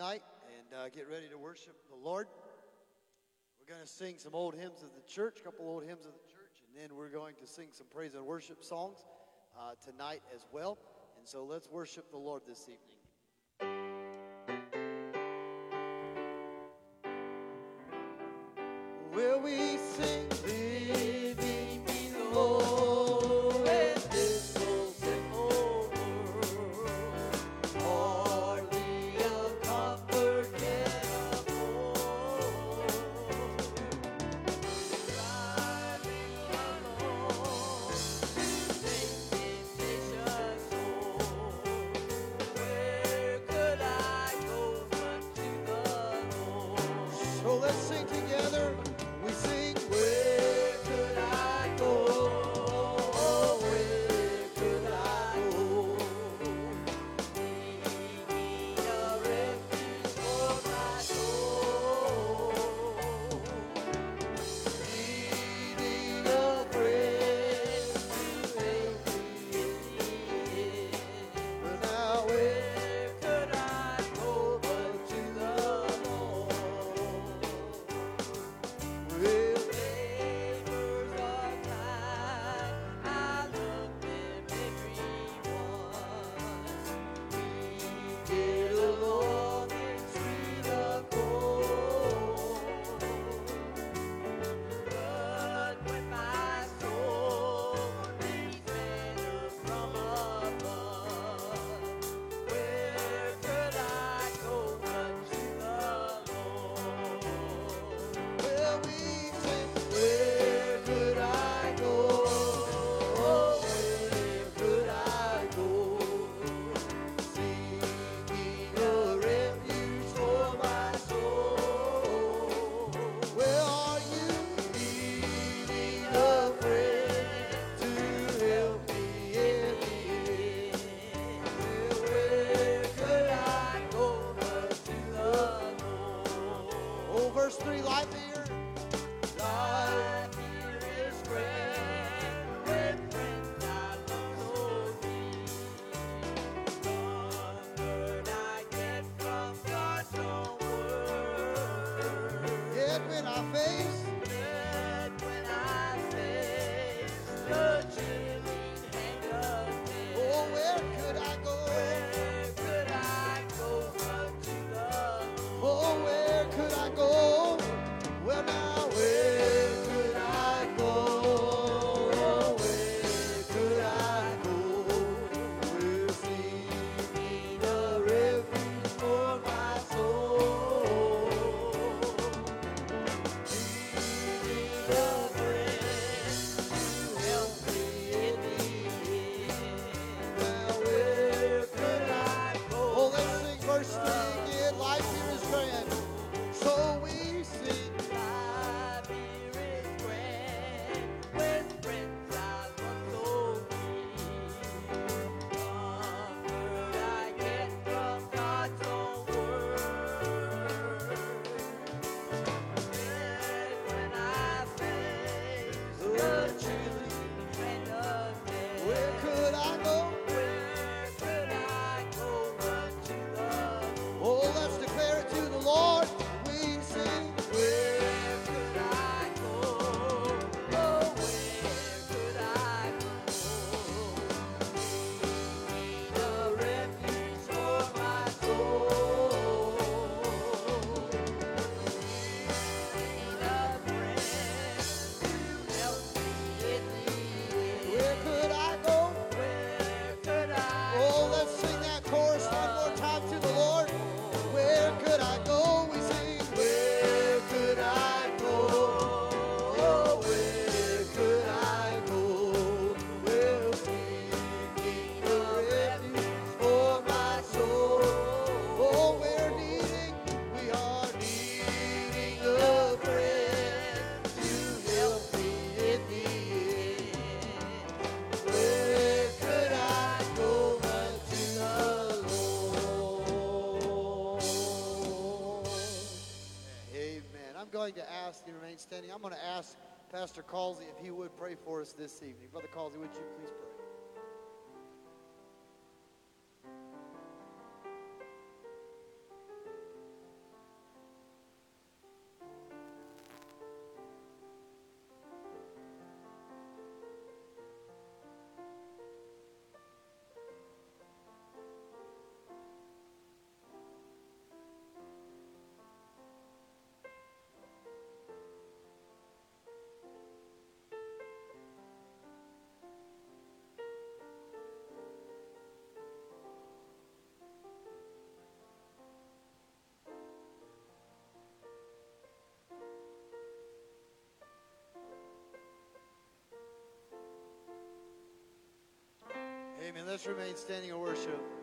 tonight and uh, get ready to worship the Lord. We're going to sing some old hymns of the church, a couple old hymns of the church, and then we're going to sing some praise and worship songs uh, tonight as well. And so let's worship the Lord this evening. standing. I'm going to ask Pastor Causey if he would pray for us this evening. Brother Causey, would you Amen. Let's remain standing in worship.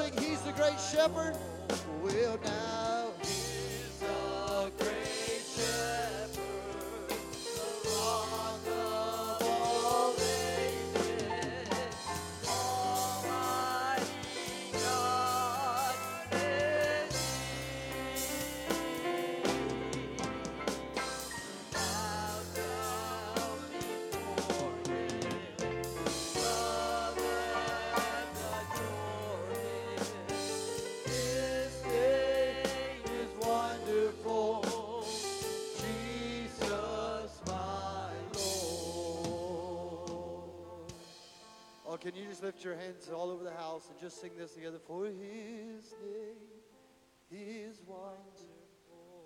sing, He's the Great Shepherd. just lift your hands all over the house and just sing this together. For his name is wonderful.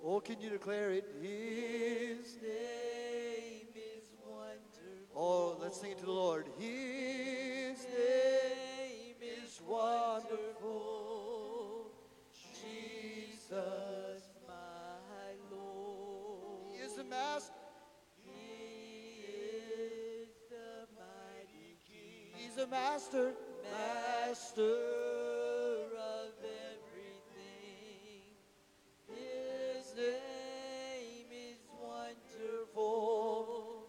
Oh, can you declare it? His name is wonderful. Oh, let's sing it to the Lord. His the master, master of everything. His name is wonderful.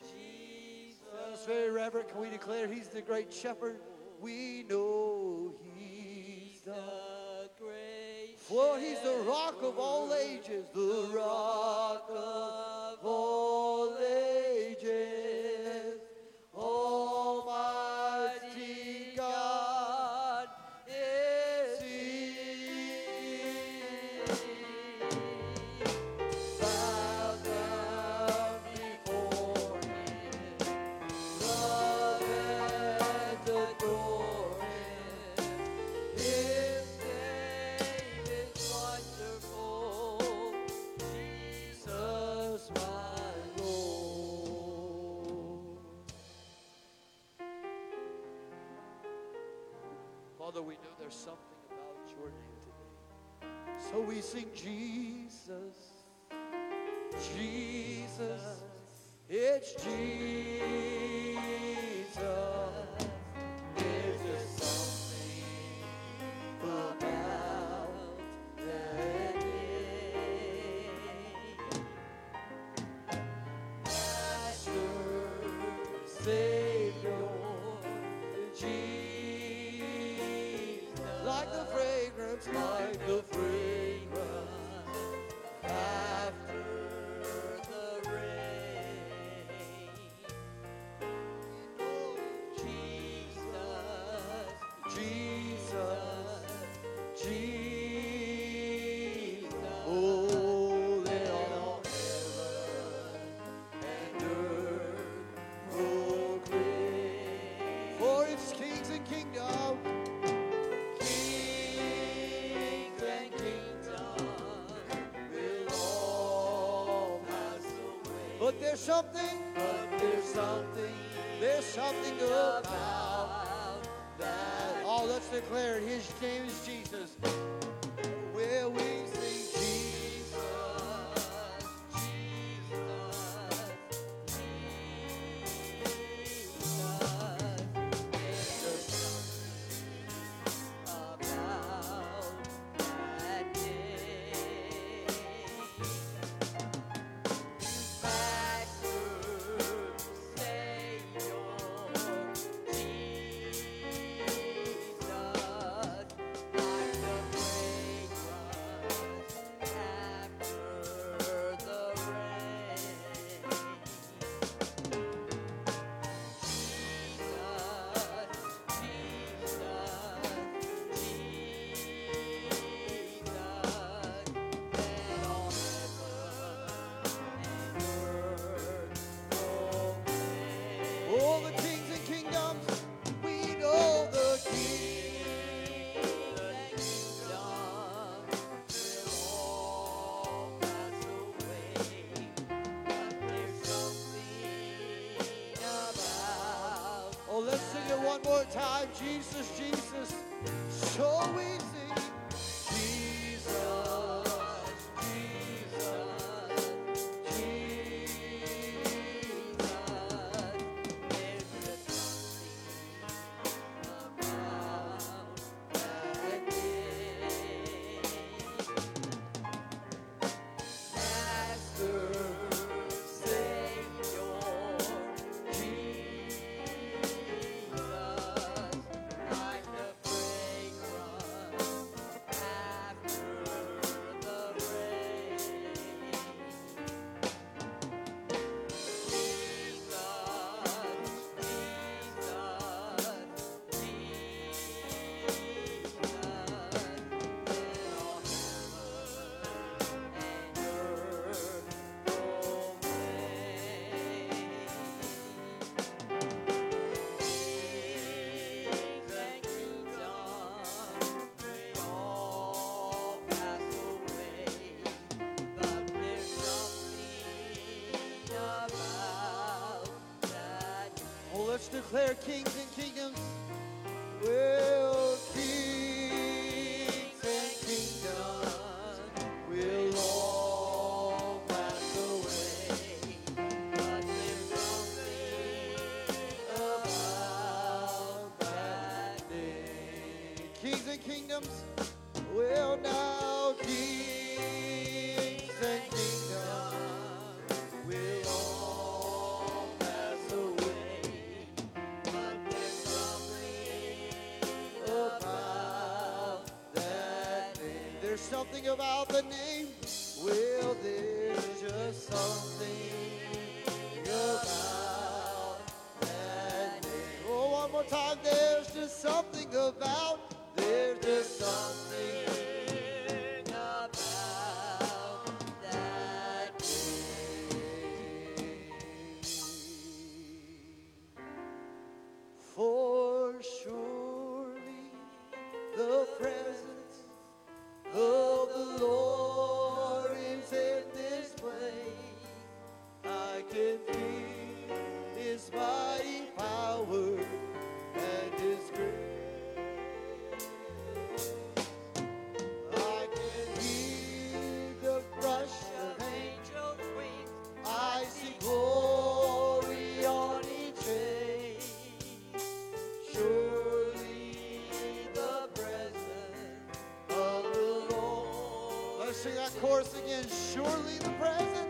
Jesus. Very reverent, can we declare he's the great shepherd? We know he's the great For he's the rock of all ages, the rock Oh, we sing Jesus. But there's something, but there's something, there's something about, about that. Oh, let's declare it. His name is Jesus. Jesus, Jesus, so easy. declare kings and kingdoms will kings and kingdoms will all pass away, but there's something about that day. Kings and kingdoms. something about the name. course again. Surely the presence.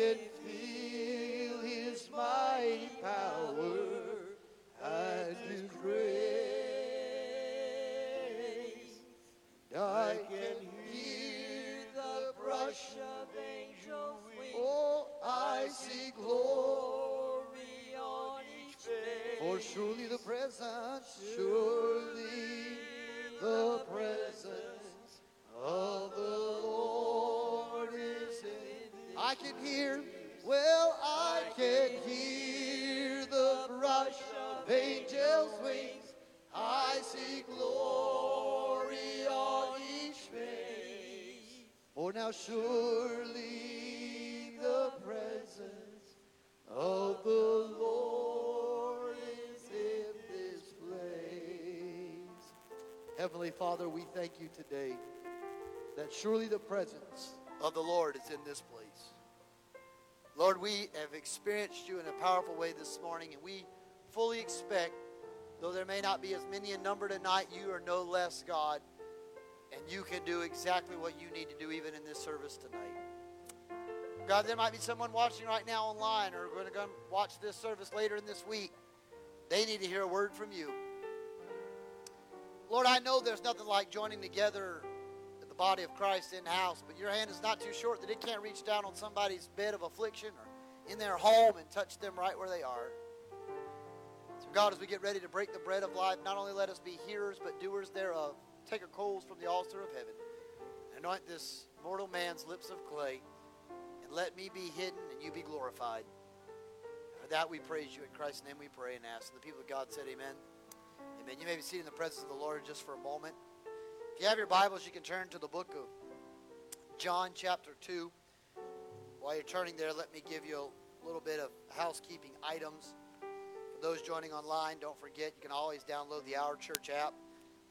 Can Surely the presence of the Lord is in this place. Heavenly Father, we thank you today that surely the presence of the Lord is in this place. Lord, we have experienced you in a powerful way this morning, and we fully expect, though there may not be as many in number tonight, you are no less God, you can do exactly what you need to do even in this service tonight. God, there might be someone watching right now online or going to go watch this service later in this week. They need to hear a word from you. Lord, I know there's nothing like joining together the body of Christ in house, but your hand is not too short that it can't reach down on somebody's bed of affliction or in their home and touch them right where they are. So, God, as we get ready to break the bread of life, not only let us be hearers, but doers thereof. Take a coals from the altar of heaven. Anoint this mortal man's lips of clay, and let me be hidden and you be glorified. For that we praise you. In Christ's name we pray and ask. And the people of God said, Amen. Amen. You may be seated in the presence of the Lord just for a moment. If you have your Bibles, you can turn to the book of John, chapter 2. While you're turning there, let me give you a little bit of housekeeping items. For those joining online, don't forget you can always download the Our Church app.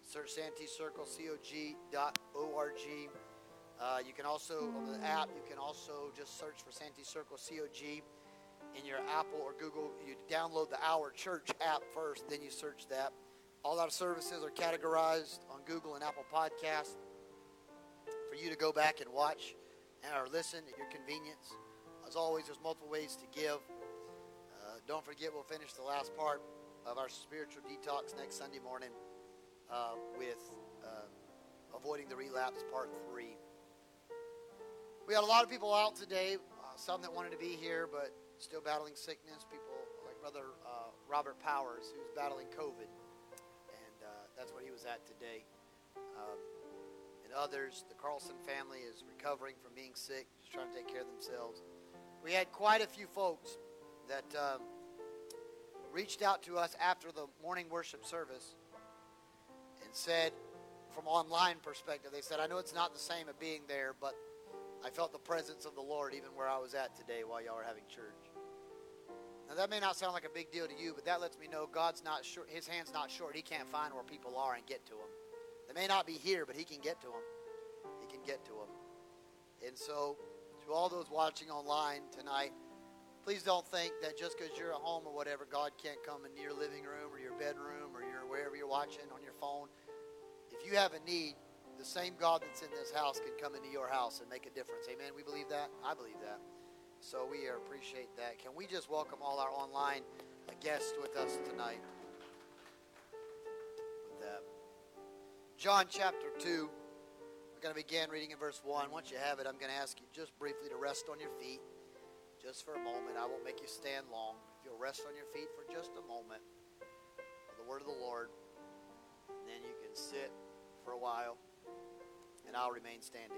Search Santee Circle, C-O-G.org. Uh, you can also, on the app, you can also just search for Santee Circle, C-O-G in your Apple or Google. You download the Our Church app first, then you search that. All our services are categorized on Google and Apple Podcasts for you to go back and watch or listen at your convenience. As always, there's multiple ways to give. Uh, don't forget, we'll finish the last part of our spiritual detox next Sunday morning uh, with uh, avoiding the relapse, part three. We had a lot of people out today. Uh, some that wanted to be here, but still battling sickness. People like Brother uh, Robert Powers, who's battling COVID, and uh, that's what he was at today. Um, and others, the Carlson family is recovering from being sick, just trying to take care of themselves. We had quite a few folks that um, reached out to us after the morning worship service and said, from online perspective, they said, I know it's not the same of being there, but I felt the presence of the Lord even where I was at today while y'all were having church. Now that may not sound like a big deal to you, but that lets me know God's not short. His hand's not short. He can't find where people are and get to them. They may not be here, but He can get to them. He can get to them. And so, to all those watching online tonight, please don't think that just because you're at home or whatever, God can't come into your living room or your bedroom or your wherever you're watching on your phone. If you have a need, the same God that's in this house can come into your house and make a difference. Amen. We believe that. I believe that. So we appreciate that. Can we just welcome all our online guests with us tonight? With that. John chapter 2. We're going to begin reading in verse 1. Once you have it, I'm going to ask you just briefly to rest on your feet just for a moment. I won't make you stand long. If you'll rest on your feet for just a moment for the word of the Lord, and then you can sit for a while, and I'll remain standing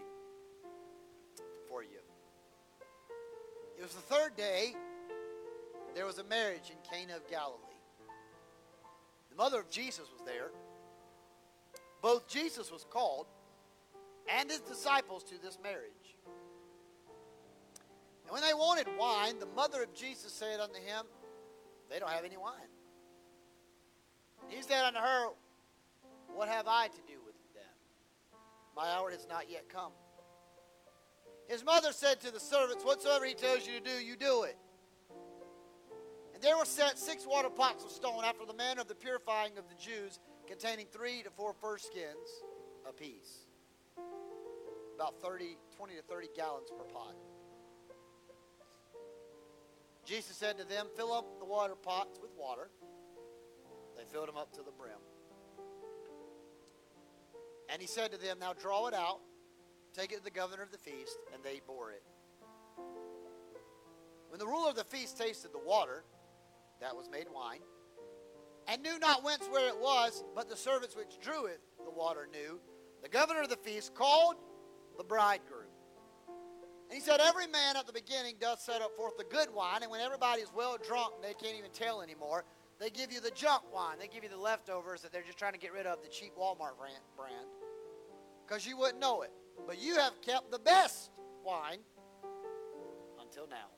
for you. It was the third day. There was a marriage in Cana of Galilee. The mother of Jesus was there. Both Jesus was called and his disciples to this marriage. And when they wanted wine, the mother of Jesus said unto him, They don't have any wine. He said unto her, What have I to do? My hour has not yet come. His mother said to the servants, Whatsoever he tells you to do, you do it. And there were set six water pots of stone after the manner of the purifying of the Jews, containing three to four skins apiece. About 30, 20 to 30 gallons per pot. Jesus said to them, Fill up the water pots with water. They filled them up to the brim. And he said to them, Now draw it out, take it to the governor of the feast, and they bore it. When the ruler of the feast tasted the water, that was made wine, and knew not whence where it was, but the servants which drew it, the water knew, the governor of the feast called the bridegroom. And he said, Every man at the beginning doth set up forth the good wine, and when everybody is well drunk, they can't even tell anymore, they give you the junk wine. They give you the leftovers that they're just trying to get rid of, the cheap Walmart brand. Because you wouldn't know it. But you have kept the best wine until now.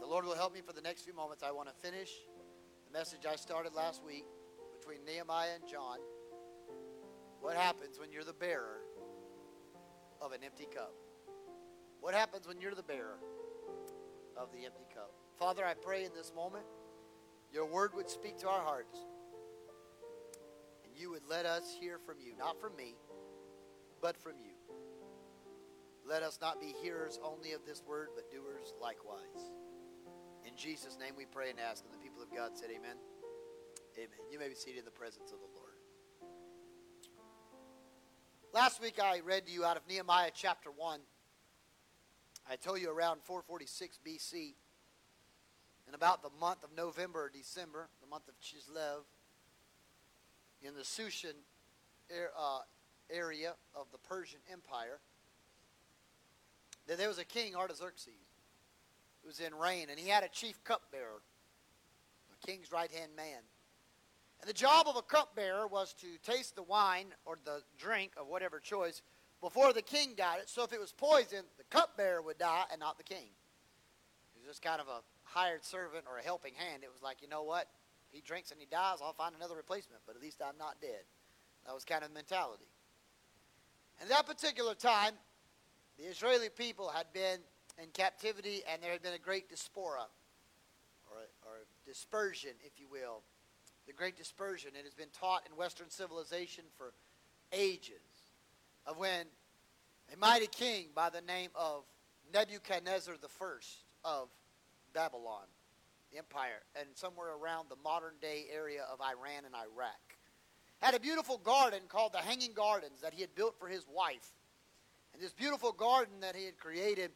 The Lord will help me for the next few moments. I want to finish the message I started last week between Nehemiah and John. What happens when you're the bearer of an empty cup? What happens when you're the bearer of the empty cup? Father, I pray in this moment your word would speak to our hearts. And you would let us hear from you, not from me, but from you. Let us not be hearers only of this word, but doers likewise. In Jesus' name we pray and ask. And the people of God said, Amen. Amen. You may be seated in the presence of the Lord. Last week I read to you out of Nehemiah chapter 1. I told you around 446 BC, in about the month of November or December, the month of Chislev, in the Sushan uh, area of the Persian Empire, that there was a king, Artaxerxes who was in reign, and he had a chief cupbearer, a king's right hand man. And the job of a cupbearer was to taste the wine or the drink of whatever choice before the king got it. So if it was poison, the cupbearer would die and not the king. He was just kind of a hired servant or a helping hand. It was like, you know what? He drinks and he dies, I'll find another replacement, but at least I'm not dead. That was kind of the mentality. And that particular time, the Israeli people had been in captivity, and there had been a great diaspora, or, or dispersion, if you will. The great dispersion. It has been taught in Western civilization for ages of when a mighty king by the name of Nebuchadnezzar I of Babylon, empire, and somewhere around the modern day area of Iran and Iraq, had a beautiful garden called the Hanging Gardens that he had built for his wife. And this beautiful garden that he had created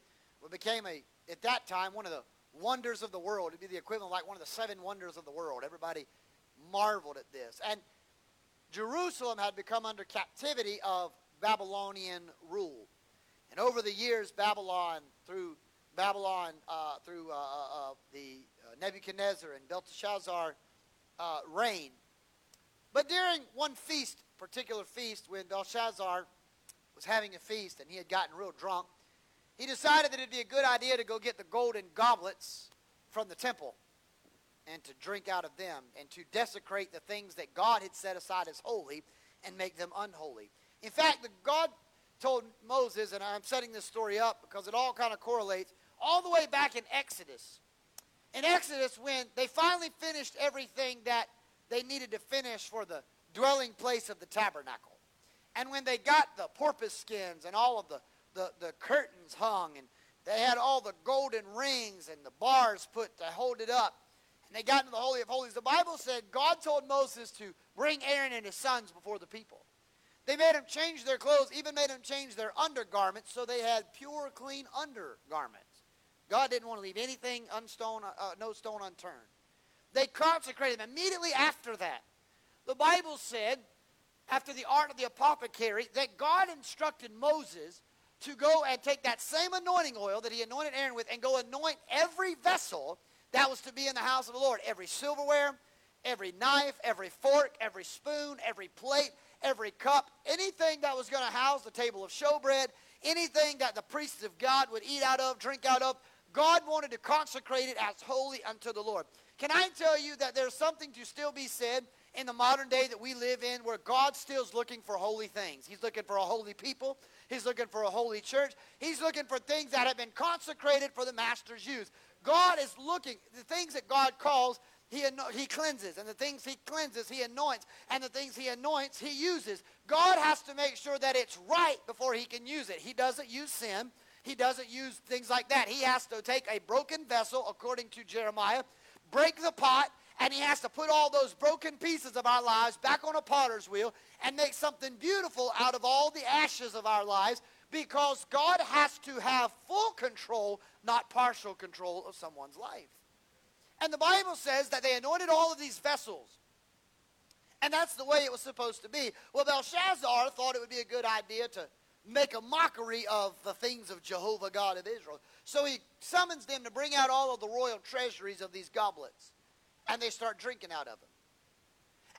became a, at that time, one of the wonders of the world. It'd be the equivalent like one of the seven wonders of the world. Everybody marveled at this. And Jerusalem had become under captivity of Babylonian rule. And over the years, Babylon, through Babylon, uh, through uh, uh, uh the uh, Nebuchadnezzar and Belteshazzar reign. But during one feast, particular feast, when Belshazzar was having a feast and he had gotten real drunk, he decided that it'd be a good idea to go get the golden goblets from the temple and to drink out of them and to desecrate the things that God had set aside as holy and make them unholy. In fact, God told Moses, and I'm setting this story up because it all kind of correlates, all the way back in Exodus. In Exodus, when they finally finished everything that they needed to finish for the dwelling place of the tabernacle, and when they got the porpoise skins and all of the the, the curtains hung and they had all the golden rings and the bars put to hold it up. And they got into the Holy of Holies. The Bible said God told Moses to bring Aaron and his sons before the people. They made them change their clothes, even made them change their undergarments so they had pure, clean undergarments. God didn't want to leave anything unstone, uh, no stone unturned. They consecrated them immediately after that. The Bible said, after the art of the apothecary, that God instructed Moses to go and take that same anointing oil that he anointed Aaron with and go anoint every vessel that was to be in the house of the Lord. Every silverware, every knife, every fork, every spoon, every plate, every cup, anything that was going to house the table of showbread, anything that the priests of God would eat out of, drink out of, God wanted to consecrate it as holy unto the Lord. Can I tell you that there's something to still be said in the modern day that we live in where God still is looking for holy things? He's looking for a holy people. He's looking for a holy church. He's looking for things that have been consecrated for the master's use. God is looking, the things that God calls, he, he cleanses. And the things he cleanses, he anoints. And the things he anoints, he uses. God has to make sure that it's right before he can use it. He doesn't use sin. He doesn't use things like that. He has to take a broken vessel, according to Jeremiah, break the pot, and he has to put all those broken pieces of our lives back on a potter's wheel and make something beautiful out of all the ashes of our lives because God has to have full control, not partial control of someone's life. And the Bible says that they anointed all of these vessels. And that's the way it was supposed to be. Well, Belshazzar thought it would be a good idea to make a mockery of the things of Jehovah God of Israel. So he summons them to bring out all of the royal treasuries of these goblets. And they start drinking out of them.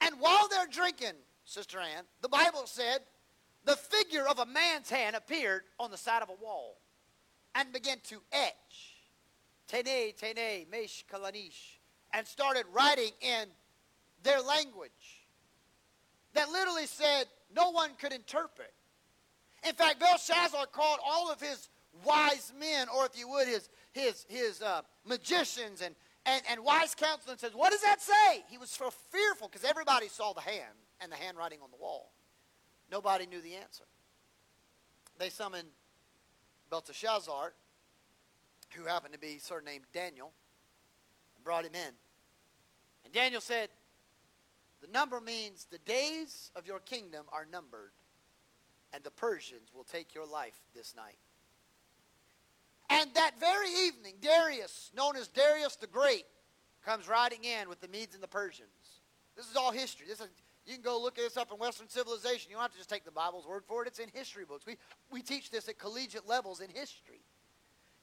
And while they're drinking, Sister Ann, the Bible said the figure of a man's hand appeared on the side of a wall and began to etch. Tene, Tene, Mesh, Kalanish. And started writing in their language that literally said no one could interpret. In fact, Belshazzar called all of his wise men, or if you would, his, his, his uh, magicians and, and, and wise counsel, and says, What does that say? He was so fearful because everybody saw the hand and the handwriting on the wall. Nobody knew the answer. They summoned Belteshazzar, who happened to be surnamed Daniel, and brought him in. And Daniel said, The number means the days of your kingdom are numbered and the Persians will take your life this night. And that very evening, Darius, known as Darius the Great, comes riding in with the Medes and the Persians. This is all history. This is, you can go look this up in Western civilization. You don't have to just take the Bible's word for it. It's in history books. We, we teach this at collegiate levels in history.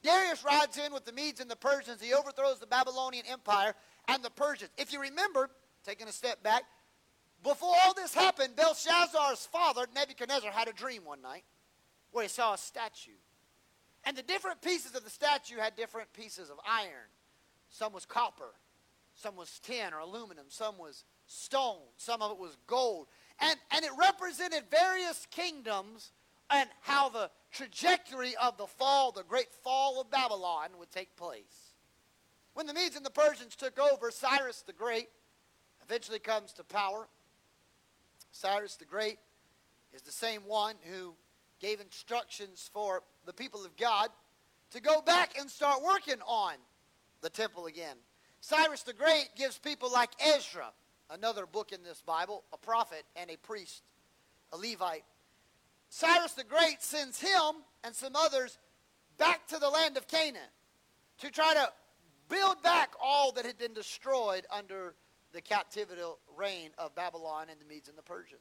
Darius rides in with the Medes and the Persians. He overthrows the Babylonian Empire and the Persians. If you remember, taking a step back, before all this happened, Belshazzar's father, Nebuchadnezzar, had a dream one night where he saw a statue. And the different pieces of the statue had different pieces of iron. Some was copper, some was tin or aluminum, some was stone, some of it was gold. And, and it represented various kingdoms and how the trajectory of the fall, the great fall of Babylon, would take place. When the Medes and the Persians took over, Cyrus the Great eventually comes to power. Cyrus the Great is the same one who gave instructions for the people of God to go back and start working on the temple again. Cyrus the Great gives people like Ezra, another book in this Bible, a prophet and a priest, a Levite. Cyrus the Great sends him and some others back to the land of Canaan to try to build back all that had been destroyed under the captivity reign of Babylon and the Medes and the Persians.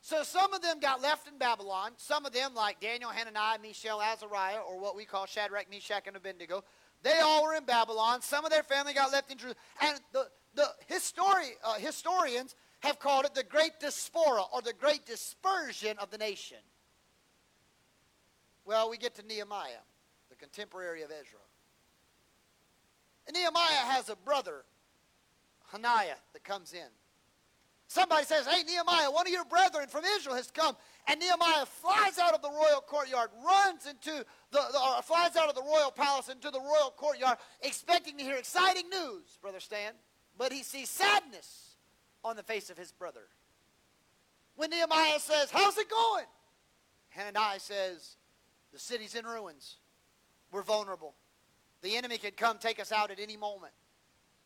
So some of them got left in Babylon. Some of them, like Daniel, Hananiah, Mishael, Azariah, or what we call Shadrach, Meshach, and Abednego, they all were in Babylon. Some of their family got left in Jerusalem. And the, the histori- uh, historians have called it the Great Diaspora, or the Great Dispersion of the nation. Well, we get to Nehemiah, the contemporary of Ezra. And Nehemiah has a brother Hananiah that comes in. Somebody says, Hey, Nehemiah, one of your brethren from Israel has come. And Nehemiah flies out of the royal courtyard, runs into the, the or flies out of the royal palace into the royal courtyard, expecting to hear exciting news, Brother Stan. But he sees sadness on the face of his brother. When Nehemiah says, How's it going? Hananiah says, The city's in ruins. We're vulnerable. The enemy could come take us out at any moment.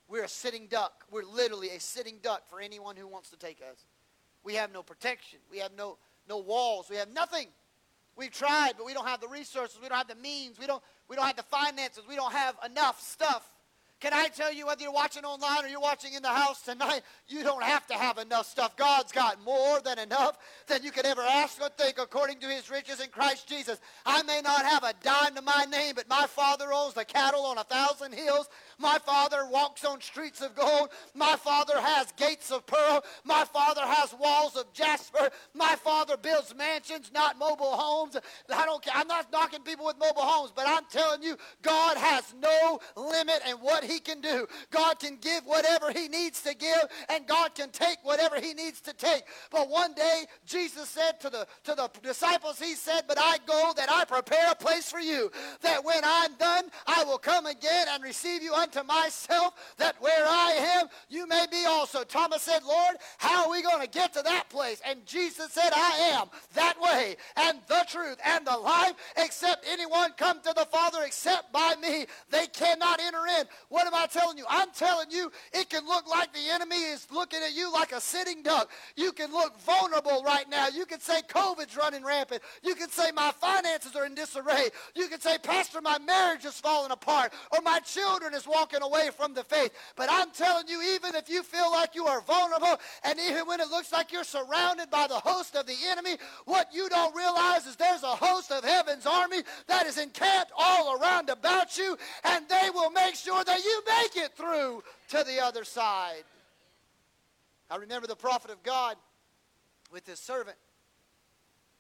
We're a sitting duck. We're literally a sitting duck for anyone who wants to take us. We have no protection. We have no, no walls. We have nothing. We've tried, but we don't have the resources. We don't have the means. We don't, we don't have the finances. We don't have enough stuff. Can I tell you, whether you're watching online or you're watching in the house tonight, you don't have to have enough stuff. God's got more than enough than you could ever ask or think according to his riches in Christ Jesus. I may not have a dime to my name, but my Father owns the cattle on a thousand hills. My Father walks on streets of gold. My Father has gates of pearl. My Father has walls of jasper. My Father builds mansions, not mobile homes. I don't care. I'm not knocking people with mobile homes, but I'm telling you, God has no limit in what he can do. God can give whatever he needs to give, and God can take whatever he needs to take. But one day, Jesus said to the, to the disciples, he said, but I go that I prepare a place for you, that when I'm done, I will come again and receive you myself, that where I am, you may be also. Thomas said, Lord, how are we going to get to that place? And Jesus said, I am that way and the truth and the life. Except anyone come to the Father except by me, they cannot enter in. What am I telling you? I'm telling you, it can look like the enemy is looking at you like a sitting duck. You can look vulnerable right now. You can say COVID's running rampant. You can say my finances are in disarray. You can say, Pastor, my marriage is falling apart or my children is walking away from the faith. But I'm telling you, even if you feel like you are vulnerable and even when it looks like you're surrounded by the host of the enemy, what you don't realize is there's a host of heaven's army that is encamped all around about you and they will make sure that you make it through to the other side. I remember the prophet of God with his servant.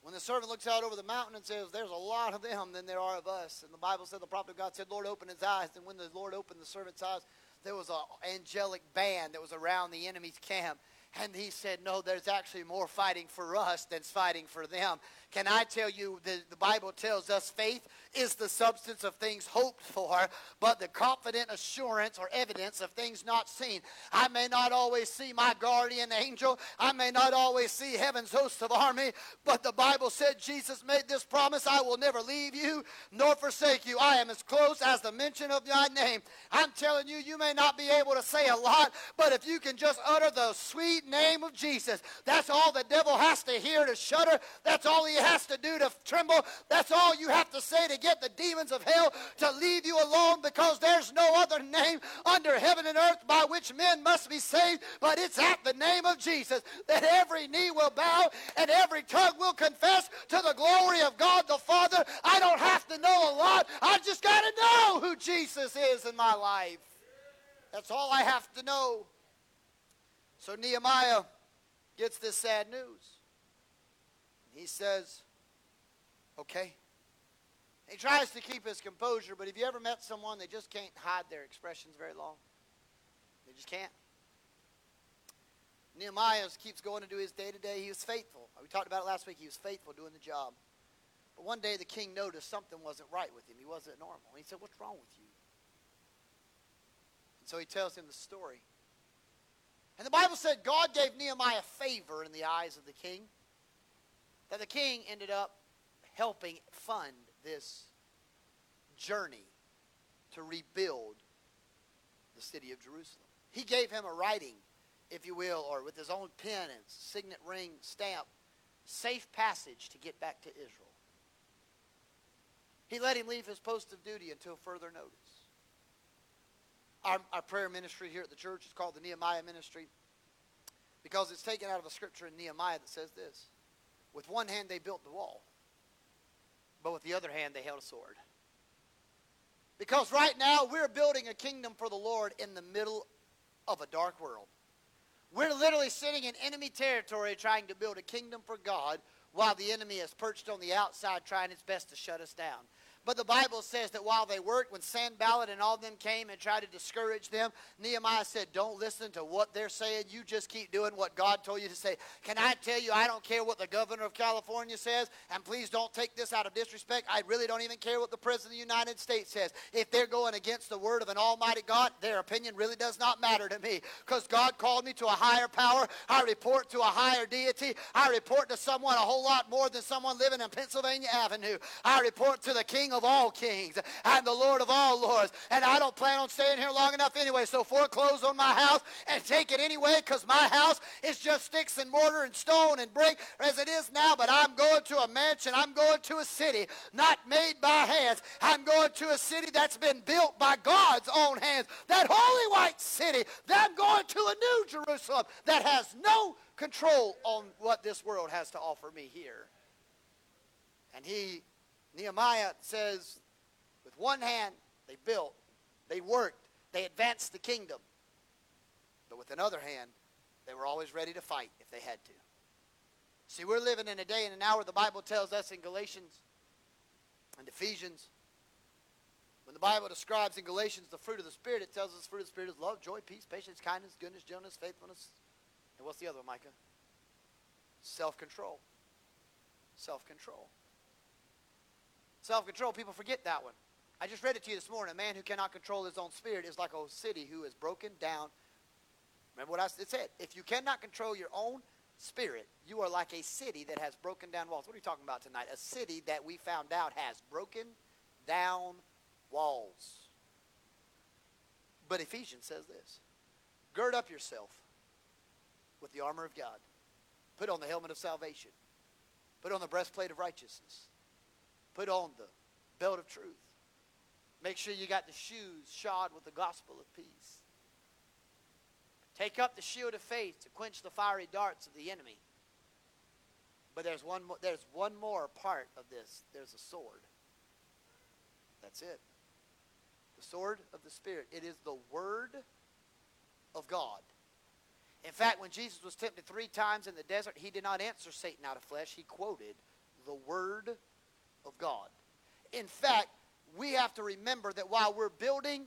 When the servant looks out over the mountain and says, There's a lot of them than there are of us. And the Bible said the prophet of God said, Lord, open his eyes. And when the Lord opened the servant's eyes, there was an angelic band that was around the enemy's camp. And he said, No, there's actually more fighting for us than fighting for them. Can I tell you, the, the Bible tells us faith is the substance of things hoped for, but the confident assurance or evidence of things not seen. I may not always see my guardian angel, I may not always see heaven's host of army, but the Bible said Jesus made this promise I will never leave you nor forsake you. I am as close as the mention of my name. I'm telling you, you may not be able to say a lot, but if you can just utter the sweet name of Jesus, that's all the devil has to hear to shudder. That's all he has to do to tremble. That's all you have to say to get the demons of hell to leave you alone because there's no other name under heaven and earth by which men must be saved, but it's at the name of Jesus that every knee will bow and every tongue will confess to the glory of God the Father. I don't have to know a lot. I just got to know who Jesus is in my life. That's all I have to know. So Nehemiah gets this sad news. He says, okay. He tries to keep his composure, but have you ever met someone that just can't hide their expressions very long? They just can't. Nehemiah keeps going to do his day to day. He was faithful. We talked about it last week. He was faithful doing the job. But one day the king noticed something wasn't right with him. He wasn't normal. He said, What's wrong with you? And so he tells him the story. And the Bible said God gave Nehemiah favor in the eyes of the king that the king ended up helping fund this journey to rebuild the city of Jerusalem. He gave him a writing, if you will, or with his own pen and signet ring stamp, safe passage to get back to Israel. He let him leave his post of duty until further notice. Our, our prayer ministry here at the church is called the Nehemiah Ministry because it's taken out of a scripture in Nehemiah that says this. With one hand, they built the wall, but with the other hand, they held a sword. Because right now, we're building a kingdom for the Lord in the middle of a dark world. We're literally sitting in enemy territory trying to build a kingdom for God while the enemy is perched on the outside trying its best to shut us down. But the Bible says that while they worked, when Sanballat and all of them came and tried to discourage them, Nehemiah said, Don't listen to what they're saying. You just keep doing what God told you to say. Can I tell you, I don't care what the governor of California says, and please don't take this out of disrespect. I really don't even care what the president of the United States says. If they're going against the word of an almighty God, their opinion really does not matter to me because God called me to a higher power. I report to a higher deity. I report to someone a whole lot more than someone living in Pennsylvania Avenue. I report to the King of of all kings and the Lord of all lords. And I don't plan on staying here long enough anyway, so foreclose on my house and take it anyway because my house is just sticks and mortar and stone and brick as it is now. But I'm going to a mansion. I'm going to a city not made by hands. I'm going to a city that's been built by God's own hands. That holy white city. I'm going to a new Jerusalem that has no control on what this world has to offer me here. And he Nehemiah says, with one hand, they built, they worked, they advanced the kingdom. But with another hand, they were always ready to fight if they had to. See, we're living in a day and an hour the Bible tells us in Galatians and Ephesians. When the Bible describes in Galatians the fruit of the Spirit, it tells us the fruit of the Spirit is love, joy, peace, patience, kindness, goodness, gentleness, faithfulness. And what's the other one, Micah? Self control. Self control. Self control, people forget that one. I just read it to you this morning. A man who cannot control his own spirit is like a city who is broken down Remember what I said? If you cannot control your own spirit, you are like a city that has broken down walls. What are you talking about tonight? A city that we found out has broken down walls. But Ephesians says this Gird up yourself with the armor of God, put on the helmet of salvation, put on the breastplate of righteousness, put on the belt of truth. Make sure you got the shoes shod with the gospel of peace. Take up the shield of faith to quench the fiery darts of the enemy. But there's one more, there's one more part of this. There's a sword. That's it. The sword of the Spirit. It is the word of God. In fact, when Jesus was tempted three times in the desert, he did not answer Satan out of flesh. He quoted the word of God. In fact, we have to remember that while we're building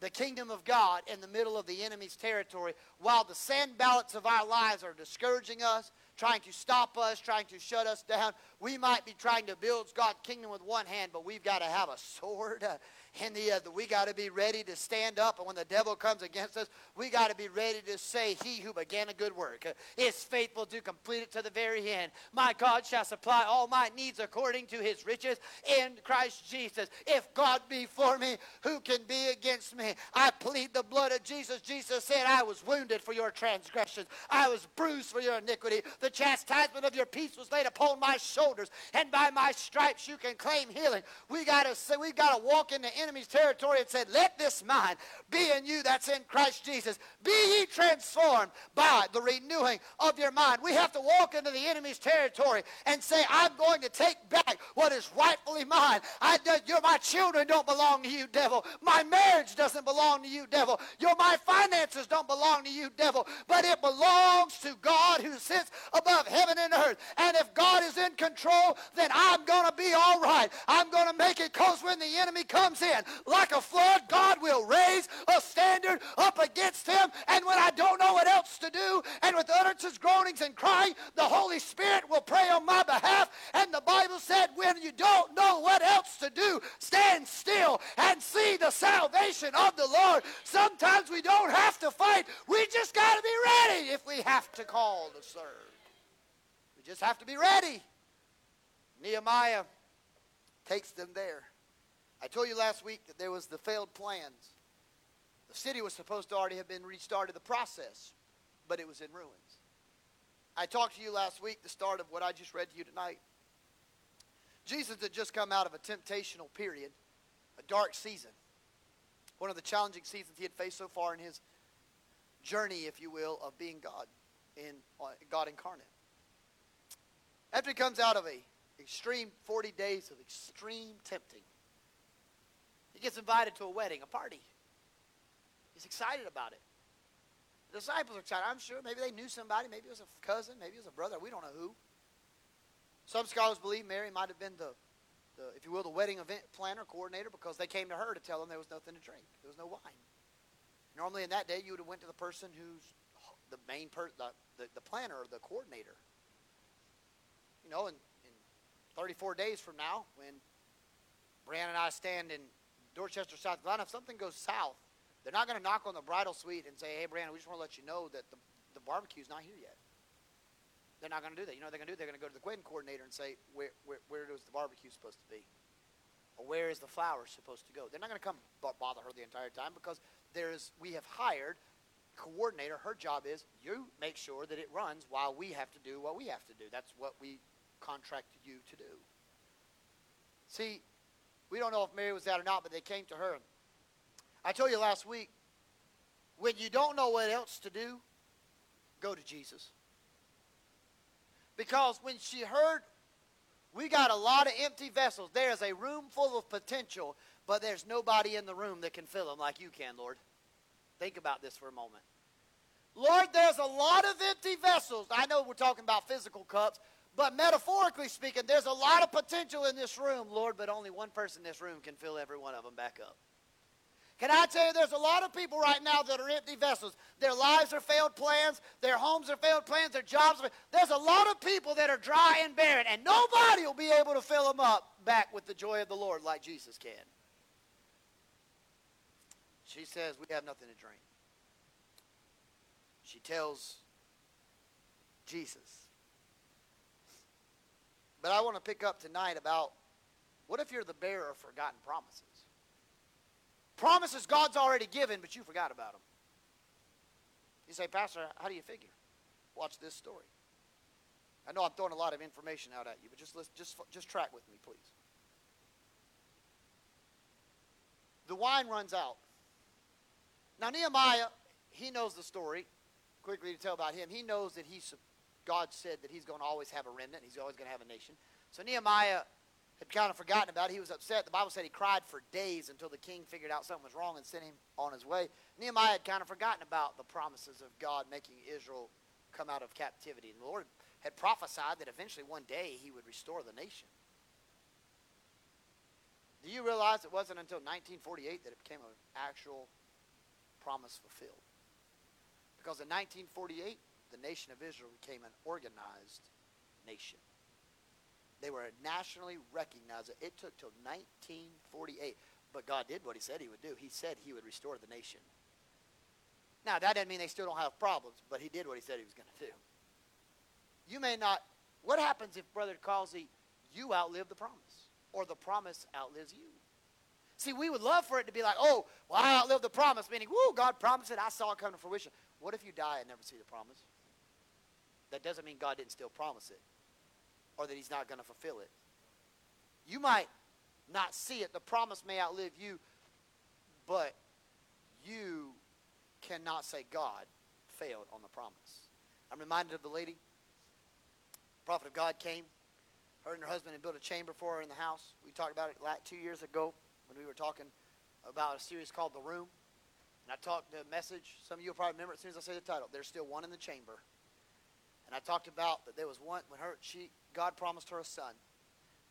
the kingdom of God in the middle of the enemy's territory, while the Sanballats of our lives are discouraging us, trying to stop us, trying to shut us down, we might be trying to build God's kingdom with one hand, but we've got to have a sword uh, in the other. We got to be ready to stand up, and when the devil comes against us, we got to be ready to say, He who began a good work uh, is faithful to complete it to the very end. My God shall supply all my needs according to his riches in Christ Jesus. If God be for me, who can be against me? I plead the blood of Jesus. Jesus said, I was wounded for your transgressions, I was bruised for your iniquity. The chastisement of your peace was laid upon my shoulders, and by my stripes you can claim healing. We gotta say we gotta walk in the enemy's territory and say, Let this mind be in you that's in Christ Jesus. Be ye transformed by the renewing of your mind. We have to walk into the enemy's territory and say, I'm going to take back what is rightfully mine. I, you're, my children don't belong to you, devil. My marriage doesn't belong to you, devil. Your, my finances don't belong to you, devil. But it belongs to God who sits above heaven and earth. And if God is in control, then I'm going to be all right. I'm going to make it because when the enemy comes in like a flood, God will raise a standard up against him. And when I don't know what else to do, and with utterances, groanings, and crying, the Holy Spirit will pray on my behalf. And the Bible said, when you don't know what else to do, stand still and see the salvation of the Lord. Sometimes we don't have to fight. We just got to be ready if we have to call to serve. We just have to be ready. Nehemiah takes them there. I told you last week that there was the failed plans. The city was supposed to already have been restarted the process, but it was in ruins. I talked to you last week, the start of what I just read to you tonight. Jesus had just come out of a temptational period, a dark season, one of the challenging seasons he had faced so far in his journey, if you will, of being God, in uh, God incarnate. After he comes out of a extreme 40 days of extreme tempting, he gets invited to a wedding, a party. He's excited about it. The disciples are excited. I'm sure maybe they knew somebody. Maybe it was a cousin. Maybe it was a brother. We don't know who. Some scholars believe Mary might have been the, the, if you will, the wedding event planner, coordinator, because they came to her to tell them there was nothing to drink. There was no wine. Normally in that day, you would have went to the person who's the main person, the, the, the, planner the coordinator. You know, in 34 days from now, when Brian and I stand in Dorchester, South Carolina, if something goes south, they're not going to knock on the bridal suite and say, hey, Brian, we just want to let you know that the, the barbecue's not here yet. They're not going to do that. You know what they're going to do? They're going to go to the wedding coordinator and say, where, where, where is the barbecue supposed to be? Or where is the flower supposed to go? They're not going to come bother her the entire time because there is, we have hired coordinator. Her job is you make sure that it runs while we have to do what we have to do. That's what we contracted you to do. See, we don't know if Mary was that or not, but they came to her. I told you last week, when you don't know what else to do, go to Jesus. Because when she heard, we got a lot of empty vessels. There is a room full of potential, but there's nobody in the room that can fill them like you can, Lord. Think about this for a moment. Lord, there's a lot of empty vessels. I know we're talking about physical cups, but metaphorically speaking, there's a lot of potential in this room, Lord, but only one person in this room can fill every one of them back up. Can I tell you, there's a lot of people right now that are empty vessels. Their lives are failed plans, their homes are failed plans, their jobs are. There's a lot of people that are dry and barren, and nobody will be able to fill them up back with the joy of the Lord like Jesus can. She says, We have nothing to drink. She tells Jesus. But I want to pick up tonight about what if you're the bearer of forgotten promises? Promises God's already given, but you forgot about them. You say, Pastor, how do you figure? Watch this story. I know I'm throwing a lot of information out at you, but just just just track with me, please. The wine runs out. Now Nehemiah, he knows the story. Quickly to tell about him, he knows that he's God said that he's going to always have a remnant. He's always going to have a nation. So Nehemiah had kind of forgotten about it. He was upset. The Bible said he cried for days until the king figured out something was wrong and sent him on his way. Nehemiah had kind of forgotten about the promises of God making Israel come out of captivity. And the Lord had prophesied that eventually one day he would restore the nation. Do you realize it wasn't until 1948 that it became an actual promise fulfilled? Because in 1948, the nation of Israel became an organized nation. They were nationally recognized. It took till 1948. But God did what he said he would do. He said he would restore the nation. Now, that doesn't mean they still don't have problems, but he did what he said he was going to do. You may not. What happens if, Brother Causey, you outlive the promise? Or the promise outlives you? See, we would love for it to be like, oh, well, I outlived the promise, meaning, whoo, God promised it, I saw it come to fruition. What if you die and never see the promise? That doesn't mean God didn't still promise it or that he's not going to fulfill it. You might not see it. The promise may outlive you, but you cannot say God failed on the promise. I'm reminded of the lady. The prophet of God came. Her and her husband had built a chamber for her in the house. We talked about it like two years ago when we were talking about a series called The Room. And I talked the message. Some of you will probably remember as soon as I say the title. There's still one in the chamber. And I talked about that there was one when her she God promised her a son.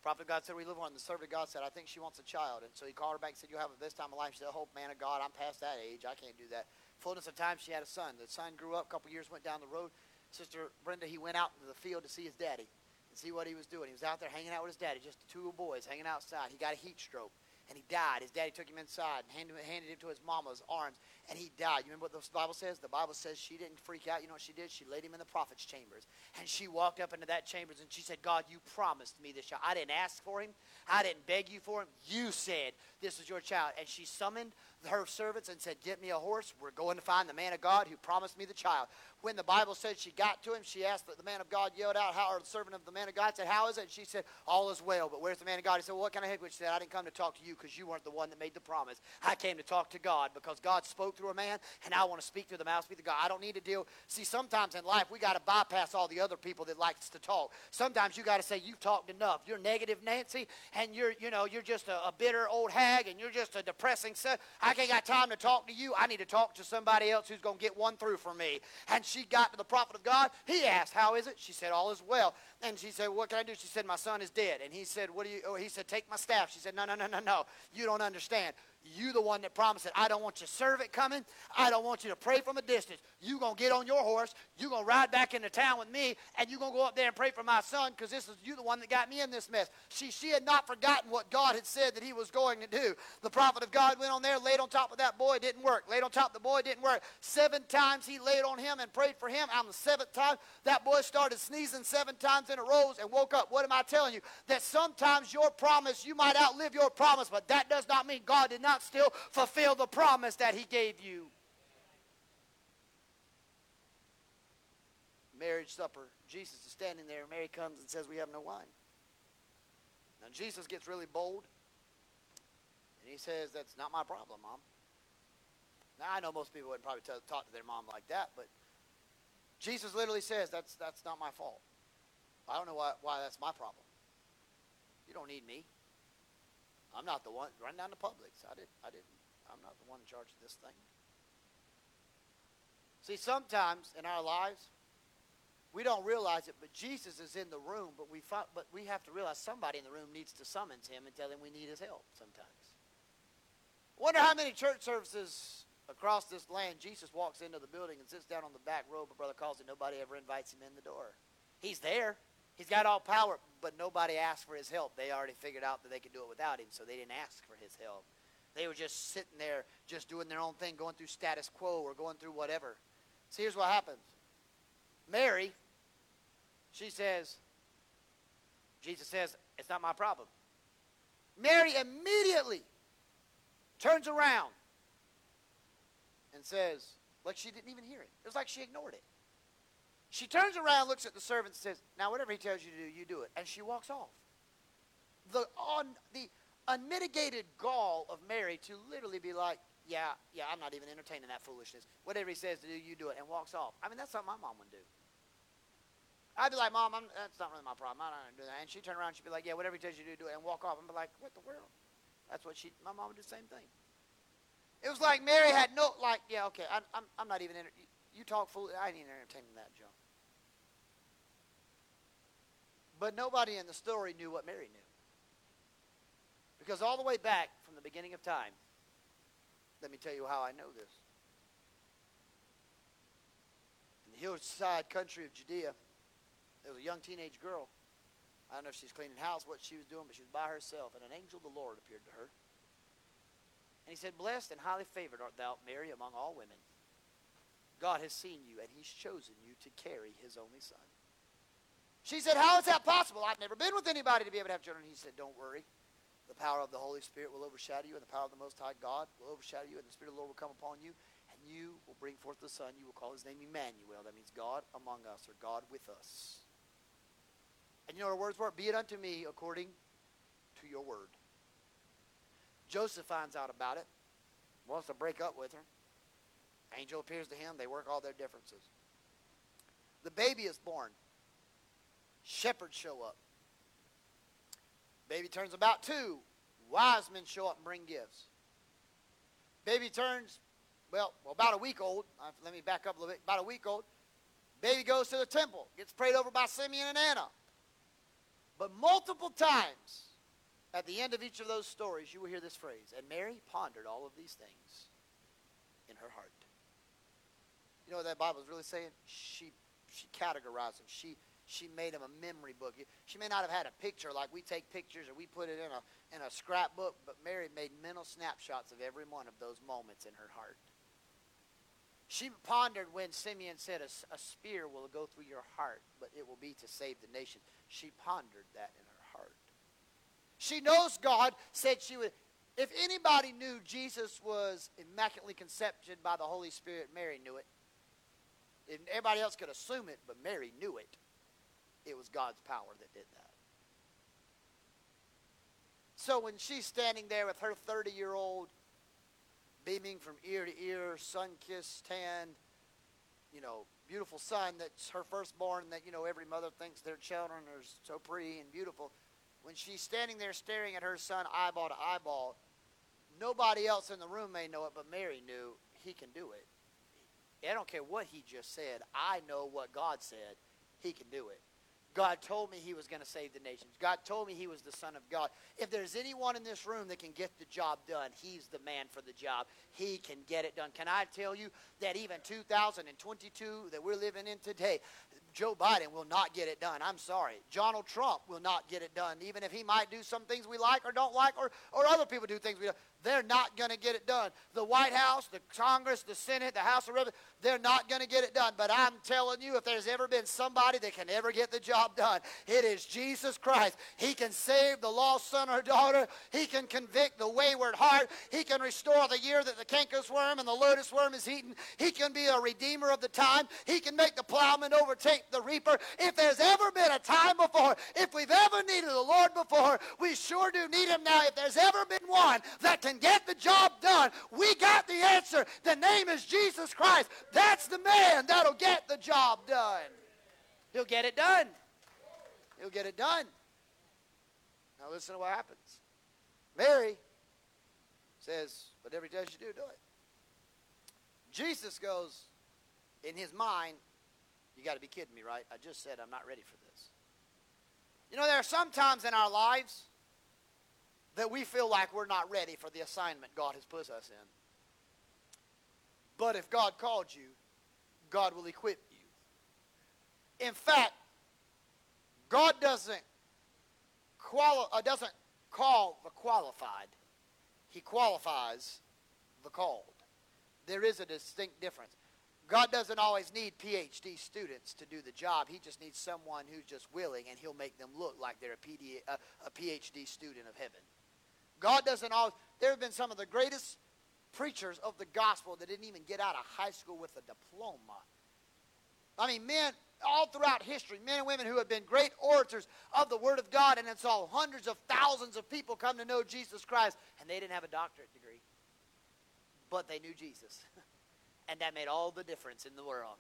Prophet of God said, We live on. The servant of God said, I think she wants a child. And so he called her back and said, You'll have it this time of life. She said, Oh, man of God, I'm past that age. I can't do that. Fullness of time, she had a son. The son grew up, a couple years, went down the road. Sister Brenda, he went out into the field to see his daddy and see what he was doing. He was out there hanging out with his daddy, just the two boys hanging outside. He got a heat stroke and he died. His daddy took him inside and handed, handed him to his mama's arms, and he died. You remember what the Bible says? The Bible says she didn't freak out. You know what she did? She laid him in the prophet's chambers, and she walked up into that chambers, and she said, God, you promised me this child. I didn't ask for him. I didn't beg you for him. You said this is your child. And she summoned her servants and said, Get me a horse. We're going to find the man of God who promised me the child. When the Bible said she got to him, she asked that the man of God yelled out, How, or the servant of the man of God said, How is it? And she said, All is well. But where's the man of God? He said, well, What kind of head? She said, I didn't come to talk to you because you weren't the one that made the promise. I came to talk to God because God spoke through a man, and I want to speak through the mouth, speak to God. I don't need to deal. See, sometimes in life, we got to bypass all the other people that likes to talk. Sometimes you got to say, You've talked enough. You're negative, Nancy, and you're, you know, you're just a, a bitter old hag, and you're just a depressing son. I ain't got time to talk to you. I need to talk to somebody else who's going to get one through for me. And she got to the prophet of God. He asked, How is it? She said, All is well. And she said, What can I do? She said, My son is dead. And he said, What do you oh, he said, Take my staff. She said, No, no, no, no, no. You don't understand. You the one that promised it. I don't want your servant coming. I don't want you to pray from a distance. You gonna get on your horse. You gonna ride back into town with me, and you gonna go up there and pray for my son because this is you the one that got me in this mess. She she had not forgotten what God had said that He was going to do. The prophet of God went on there, laid on top of that boy. Didn't work. Laid on top of the boy. Didn't work. Seven times he laid on him and prayed for him. On the seventh time, that boy started sneezing seven times in a row and woke up. What am I telling you? That sometimes your promise you might outlive your promise, but that does not mean God did not still fulfill the promise that he gave you. Marriage supper. Jesus is standing there. Mary comes and says, We have no wine. Now, Jesus gets really bold. And he says, That's not my problem, Mom. Now, I know most people wouldn't probably tell, talk to their mom like that, but Jesus literally says, That's, that's not my fault. I don't know why, why that's my problem. You don't need me. I'm not the one. Run down to Publix. I didn't. I didn't. I'm not the one in charge of this thing. See, sometimes in our lives, we don't realize it, but Jesus is in the room. But we, find, but we have to realize somebody in the room needs to summons him and tell him we need his help. Sometimes. Wonder how many church services across this land Jesus walks into the building and sits down on the back row, but brother Causey. Nobody ever invites him in the door. He's there. He's got all power, but nobody asked for his help. They already figured out that they could do it without him, so they didn't ask for his help. They were just sitting there, just doing their own thing, going through status quo or going through whatever. So here's what happens. Mary, she says, Jesus says, it's not my problem. Mary immediately turns around and says, like she didn't even hear it. It was like she ignored it. She turns around, looks at the servant, and says, Now, whatever he tells you to do, you do it. And she walks off. The, on, the unmitigated gall of Mary to literally be like, Yeah, yeah, I'm not even entertaining that foolishness. Whatever he says to do, you do it, and walks off. I mean, that's something my mom would do. I'd be like, Mom, I'm, that's not really my problem. I don't do that. And she'd turn around she'd be like, Yeah, whatever he tells you to do, do it, and walk off. And be like, What the world? That's what she, my mom would do the same thing. It was like Mary had no, like, yeah, okay, I, I'm, I'm not even, enter- you talk fool, I ain't even entertaining that junk. But nobody in the story knew what Mary knew. Because all the way back from the beginning of time, let me tell you how I know this. In the hillside country of Judea, there was a young teenage girl. I don't know if she's cleaning house, what she was doing, but she was by herself, and an angel of the Lord appeared to her. And he said, Blessed and highly favored art thou, Mary, among all women. God has seen you, and he's chosen you to carry his only son. She said, How is that possible? I've never been with anybody to be able to have children. He said, Don't worry. The power of the Holy Spirit will overshadow you, and the power of the Most High God will overshadow you, and the Spirit of the Lord will come upon you, and you will bring forth the Son. You will call his name Emmanuel. That means God among us, or God with us. And you know what her words were? Be it unto me according to your word. Joseph finds out about it, wants to break up with her. Angel appears to him. They work all their differences. The baby is born. Shepherds show up. Baby turns about two. Wise men show up and bring gifts. Baby turns, well, well about a week old. Uh, let me back up a little bit. About a week old. Baby goes to the temple, gets prayed over by Simeon and Anna. But multiple times, at the end of each of those stories, you will hear this phrase And Mary pondered all of these things in her heart. You know what that Bible is really saying? She, she categorized them. She, she made them a memory book. She may not have had a picture like we take pictures or we put it in a, in a scrapbook, but Mary made mental snapshots of every one of those moments in her heart. She pondered when Simeon said, a, a spear will go through your heart, but it will be to save the nation. She pondered that in her heart. She knows God said she would. If anybody knew Jesus was immaculately conceived by the Holy Spirit, Mary knew it. And everybody else could assume it, but Mary knew it. It was God's power that did that. So when she's standing there with her 30 year old, beaming from ear to ear, sun kissed, tan, you know, beautiful son that's her firstborn, that, you know, every mother thinks their children are so pretty and beautiful. When she's standing there staring at her son eyeball to eyeball, nobody else in the room may know it, but Mary knew he can do it. I don't care what he just said. I know what God said. He can do it. God told me he was going to save the nations. God told me he was the Son of God. If there's anyone in this room that can get the job done, he's the man for the job. He can get it done. Can I tell you that even 2022 that we're living in today, Joe Biden will not get it done. I'm sorry. Donald Trump will not get it done, even if he might do some things we like or don't like, or, or other people do things we don't. They're not going to get it done. The White House, the Congress, the Senate, the House of Representatives, they're not going to get it done. But I'm telling you, if there's ever been somebody that can ever get the job done, it is Jesus Christ. He can save the lost son or daughter. He can convict the wayward heart. He can restore the year that the canker's worm and the locust worm is eaten. He can be a redeemer of the time. He can make the plowman overtake the reaper. If there's ever been a time before, if we've ever needed the Lord before, we sure do need him now. If there's ever been one that can get the job done, we got the answer. The name is Jesus Christ. That's the man that'll get the job done. He'll get it done. He'll get it done. Now listen to what happens. Mary says, whatever he tells you to do, do it. Jesus goes, in his mind, you got to be kidding me, right? I just said I'm not ready for this. You know, there are some times in our lives that we feel like we're not ready for the assignment God has put us in. But if God called you, God will equip you. In fact, God doesn't quali- uh, doesn't call the qualified. He qualifies the called. There is a distinct difference. God doesn't always need PhD students to do the job. He just needs someone who's just willing, and He'll make them look like they're a, PD, a, a PhD student of heaven. God doesn't always. There have been some of the greatest preachers of the gospel that didn't even get out of high school with a diploma. I mean, men all throughout history, men and women who have been great orators of the Word of God, and it's all hundreds of thousands of people come to know Jesus Christ, and they didn't have a doctorate degree, but they knew Jesus. and that made all the difference in the world.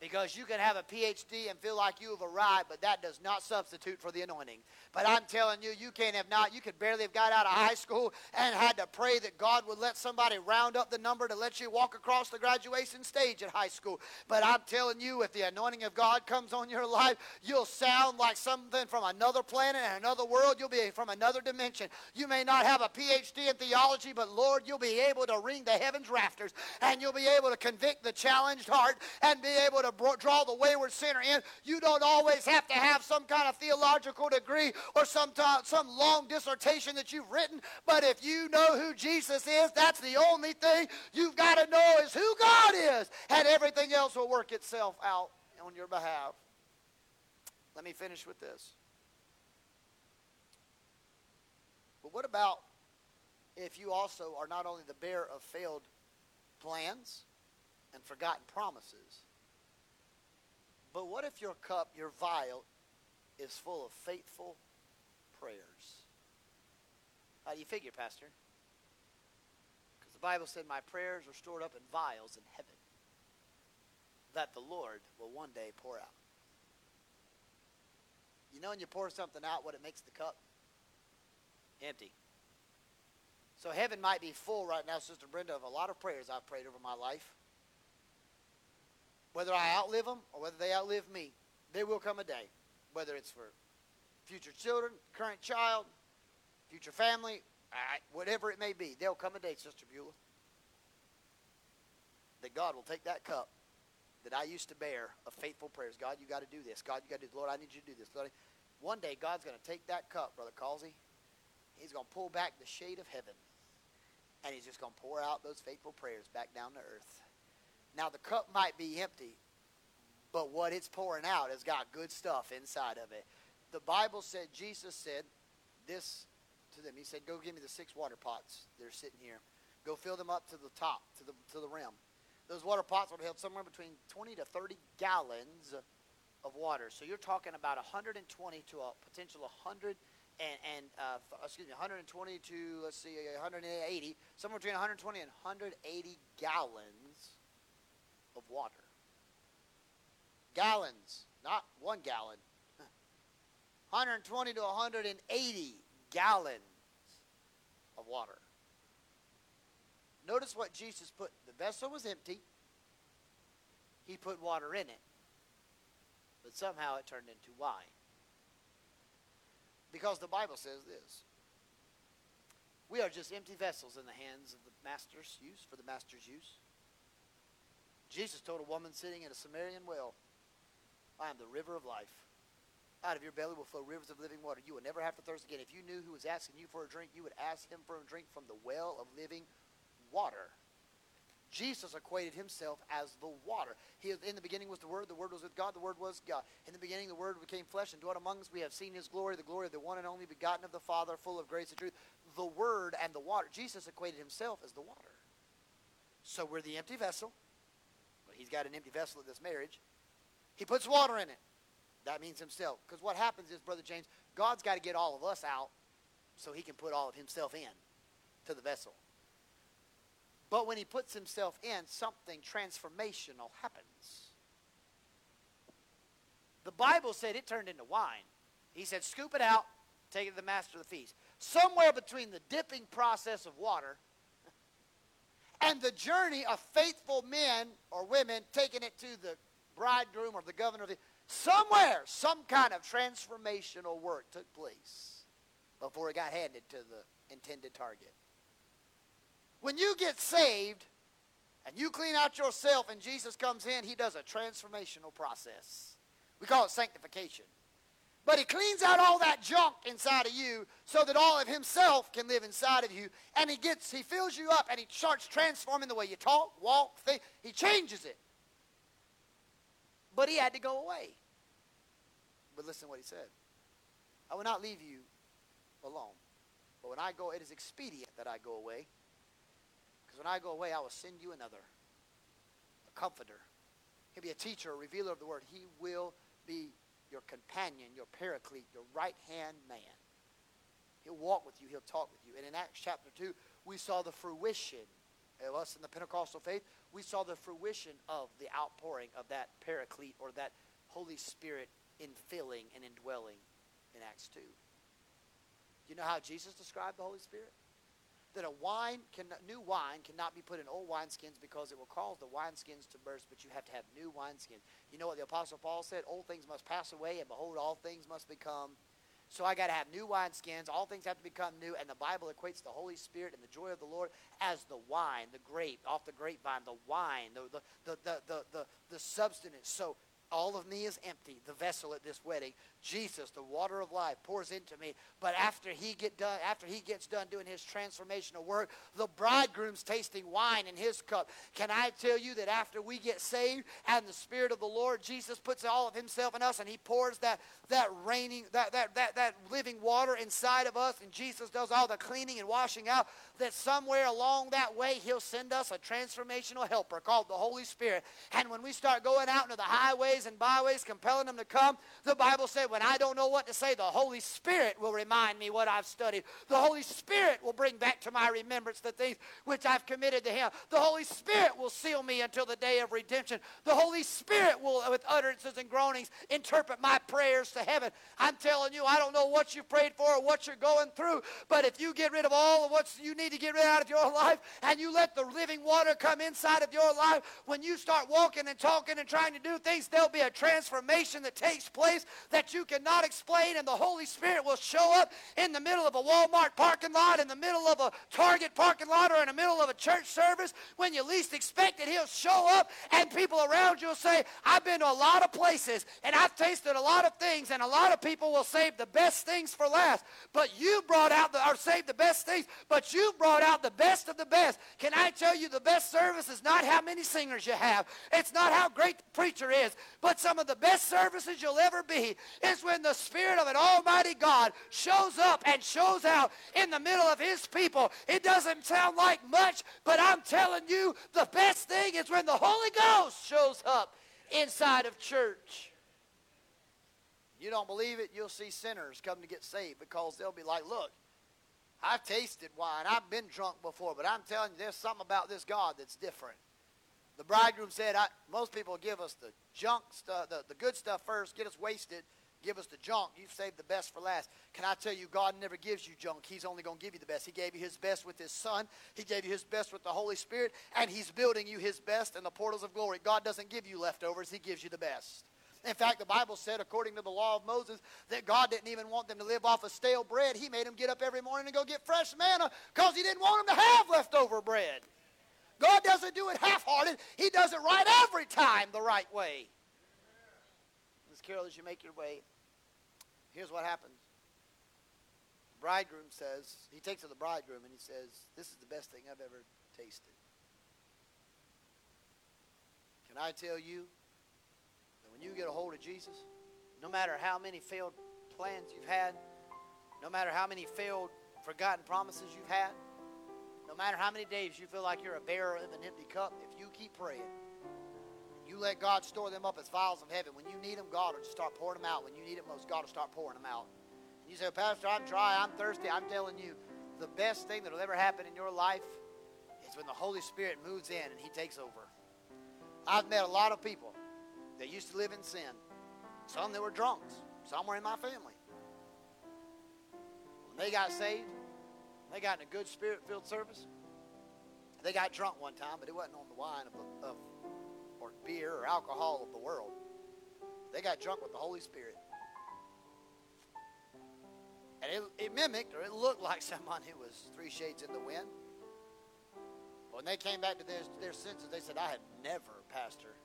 Because you can have a PhD and feel like you have arrived, but that does not substitute for the anointing. But I'm telling you, you can't have not. You could barely have got out of high school and had to pray that God would let somebody round up the number to let you walk across the graduation stage at high school. But I'm telling you, if the anointing of God comes on your life, you'll sound like something from another planet and another world. You'll be from another dimension. You may not have a PhD in theology, but Lord, you'll be able to ring the heavens rafters and you'll be able to convict the challenged heart and be able to to draw the wayward sinner in. You don't always have to have some kind of theological degree or some, some long dissertation that you've written, but if you know who Jesus is, that's the only thing you've got to know is who God is, and everything else will work itself out on your behalf. Let me finish with this. But what about if you also are not only the bearer of failed plans and forgotten promises, but what if your cup, your vial, is full of faithful prayers? How do you figure, Pastor? Because the Bible said, My prayers are stored up in vials in heaven that the Lord will one day pour out. You know when you pour something out, what it makes the cup? Empty. So heaven might be full right now, Sister Brenda, of a lot of prayers I've prayed over my life whether I outlive them or whether they outlive me, there will come a day, whether it's for future children, current child, future family, whatever it may be, there'll come a day, Sister Beulah, that God will take that cup that I used to bear of faithful prayers. God, you got to do this. God, you got to do this. Lord, I need you to do this. Lord, one day, God's going to take that cup, Brother Causey. He's going to pull back the shade of heaven, and he's just going to pour out those faithful prayers back down to earth. Now, the cup might be empty, but what it's pouring out has got good stuff inside of it. The Bible said, Jesus said this to them. He said, Go give me the six water pots. They're sitting here. Go fill them up to the top, to the, to the rim. Those water pots would have somewhere between 20 to 30 gallons of water. So you're talking about 120 to a potential 100 and, and uh, excuse me, 120 to let's see, 180, somewhere between 120 and 180 gallons of water. Gallons, not one gallon. 120 to 180 gallons of water. Notice what Jesus put. The vessel was empty. He put water in it. But somehow it turned into wine. Because the Bible says this. We are just empty vessels in the hands of the master's use, for the master's use. Jesus told a woman sitting in a Samaritan well, I am the river of life. Out of your belly will flow rivers of living water. You will never have to thirst again. If you knew who was asking you for a drink, you would ask him for a drink from the well of living water. Jesus equated himself as the water. He, in the beginning was the Word. The Word was with God. The Word was God. In the beginning, the Word became flesh and dwelt among us. We have seen His glory, the glory of the one and only begotten of the Father, full of grace and truth. The Word and the water. Jesus equated himself as the water. So we're the empty vessel he's got an empty vessel at this marriage. He puts water in it. That means himself. Because what happens is, Brother James, God's got to get all of us out so he can put all of himself in to the vessel. But when he puts himself in, something transformational happens. The Bible said it turned into wine. He said, scoop it out, take it to the master of the feast. Somewhere between the dipping process of water and the journey of faithful men or women taking it to the bridegroom or the governor of the somewhere some kind of transformational work took place before it got handed to the intended target. When you get saved and you clean out yourself and jesus comes in he does a transformational process. We call it sanctification but he cleans out all that junk inside of you so that all of himself can live inside of you. And he gets, he fills you up and he starts transforming the way you talk, walk, think. He changes it. But he had to go away. But listen to what he said. I will not leave you alone. But when I go, it is expedient that I go away. Because when I go away, I will send you another, a comforter. He'll be a teacher, a revealer of the word. He will be your companion, your paraclete, your right hand man. He'll walk with you, he'll talk with you. And in Acts chapter 2, we saw the fruition of us in the Pentecostal faith. We saw the fruition of the outpouring of that paraclete or that Holy Spirit infilling and indwelling in Acts 2. Do you know how Jesus described the Holy Spirit? That a wine can, new wine cannot be put in old wineskins because it will cause the wineskins to burst, but you have to have new wineskins. You know what the Apostle Paul said? Old things must pass away, and behold, all things must become so I got to have new wineskins. All things have to become new. And the Bible equates the Holy Spirit and the joy of the Lord as the wine, the grape, off the grapevine, the wine, the, the, the, the, the, the, the substance. So all of me is empty, the vessel at this wedding. Jesus, the water of life, pours into me. But after he get done, after he gets done doing his transformational work, the bridegroom's tasting wine in his cup. Can I tell you that after we get saved and the Spirit of the Lord, Jesus puts all of himself in us and he pours that that raining, that that that, that living water inside of us, and Jesus does all the cleaning and washing out, that somewhere along that way he'll send us a transformational helper called the Holy Spirit. And when we start going out into the highways and byways, compelling them to come, the Bible said, when I don't know what to say, the Holy Spirit will remind me what I've studied. The Holy Spirit will bring back to my remembrance the things which I've committed to Him. The Holy Spirit will seal me until the day of redemption. The Holy Spirit will, with utterances and groanings, interpret my prayers to heaven. I'm telling you, I don't know what you've prayed for or what you're going through, but if you get rid of all of what you need to get rid out of your life and you let the living water come inside of your life, when you start walking and talking and trying to do things, there'll be a transformation that takes place that you cannot explain, and the Holy Spirit will show up in the middle of a Walmart parking lot, in the middle of a Target parking lot, or in the middle of a church service. When you least expect it, he'll show up, and people around you will say, I've been to a lot of places, and I've tasted a lot of things, and a lot of people will save the best things for last. But you brought out the, or saved the best things, but you brought out the best of the best. Can I tell you the best service is not how many singers you have. It's not how great the preacher is, but some of the best services you'll ever be is when the Spirit of an Almighty God shows up and shows out in the middle of His people. It doesn't sound like much, but I'm telling you, the best thing is when the Holy Ghost shows up inside of church. You don't believe it, you'll see sinners come to get saved because they'll be like, look, I've tasted wine. I've been drunk before, but I'm telling you, there's something about this God that's different. The bridegroom said, I, most people give us the junk stuff, the, the good stuff first, get us wasted, give us the junk. You've saved the best for last. Can I tell you, God never gives you junk. He's only going to give you the best. He gave you his best with his son. He gave you his best with the Holy Spirit, and he's building you his best in the portals of glory. God doesn't give you leftovers. He gives you the best. In fact, the Bible said, according to the law of Moses, that God didn't even want them to live off of stale bread. He made them get up every morning and go get fresh manna because he didn't want them to have leftover bread. God doesn't do it half-hearted. He does it right every time the right way. Miss Carol, as you make your way, here's what happens. The bridegroom says, he takes to the bridegroom and he says, this is the best thing I've ever tasted. Can I tell you that when you get a hold of Jesus, no matter how many failed plans you've had, no matter how many failed, forgotten promises you've had, no matter how many days you feel like you're a bearer of an empty cup, if you keep praying, you let God store them up as vials of heaven. When you need them, God will just start pouring them out. When you need it most, God will start pouring them out. And you say, Pastor, I'm dry, I'm thirsty. I'm telling you, the best thing that will ever happen in your life is when the Holy Spirit moves in and He takes over. I've met a lot of people that used to live in sin. Some that were drunks. Some were in my family. When they got saved, they got in a good spirit-filled service. They got drunk one time, but it wasn't on the wine of, of or beer or alcohol of the world. They got drunk with the Holy Spirit. And it, it mimicked or it looked like someone who was three shades in the wind. But when they came back to their, their senses, they said, I had never, Pastor,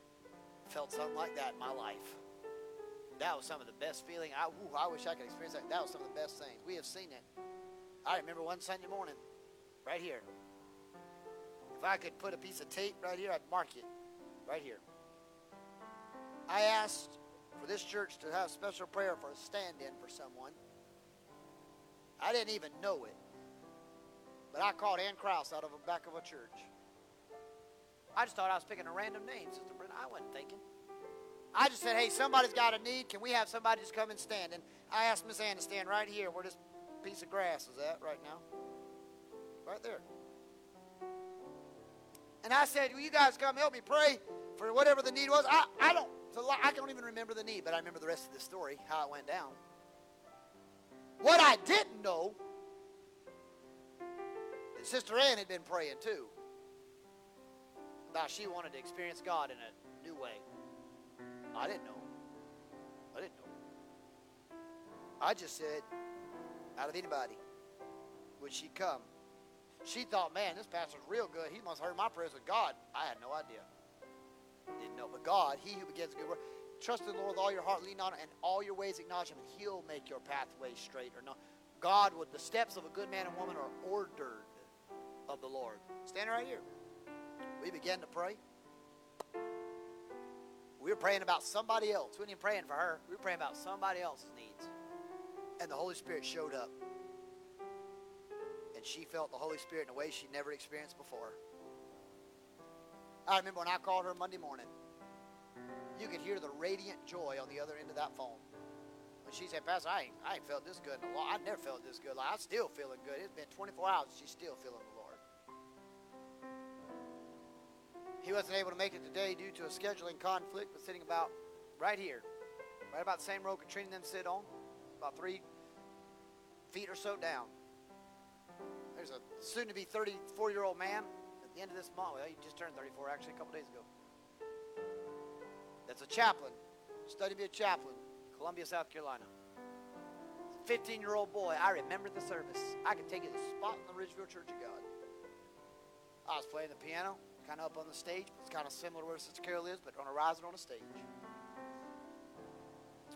felt something like that in my life. That was some of the best feeling. I, ooh, I wish I could experience that. That was some of the best things. We have seen it. I remember one Sunday morning, right here. If I could put a piece of tape right here, I'd mark it right here. I asked for this church to have special prayer for a stand in for someone. I didn't even know it. But I called Ann Krause out of the back of a church. I just thought I was picking a random name, Sister Brenda. I wasn't thinking. I just said, hey, somebody's got a need. Can we have somebody just come and stand? And I asked Miss Ann to stand right here where this piece of grass is at right now. Right there. And I said, will you guys come help me pray for whatever the need was? I, I don't I don't even remember the need, but I remember the rest of the story, how it went down. What I didn't know that Sister Ann had been praying too about she wanted to experience God in a new way. I didn't know. I didn't know. I just said, out of anybody, would she come? She thought, man, this pastor's real good. He must have heard my prayers with God. I had no idea. Didn't know. But God, he who begins good work, trust in the Lord with all your heart, lean on Him, and all your ways acknowledge him, and he'll make your pathway straight or not. God, with the steps of a good man and woman are ordered of the Lord. Stand right here. We began to pray. We were praying about somebody else. We weren't even praying for her. We were praying about somebody else's needs. And the Holy Spirit showed up. And she felt the Holy Spirit in a way she never experienced before. I remember when I called her Monday morning, you could hear the radiant joy on the other end of that phone. When she said, Pastor, I ain't, I ain't felt this good in a while. I never felt this good. Like, I'm still feeling good. It's been 24 hours. She's still feeling the Lord. He wasn't able to make it today due to a scheduling conflict, but sitting about right here, right about the same row Katrina and them sit on, about three feet or so down. There's a soon to be 34 year old man at the end of this month. Well, he just turned 34 actually a couple days ago. That's a chaplain. Studied to be a chaplain. Columbia, South Carolina. 15 year old boy. I remember the service. I can take you to the spot in the Ridgeville Church of God. I was playing the piano, kind of up on the stage. It's kind of similar to where Sister Carol is, but on a rising on a stage.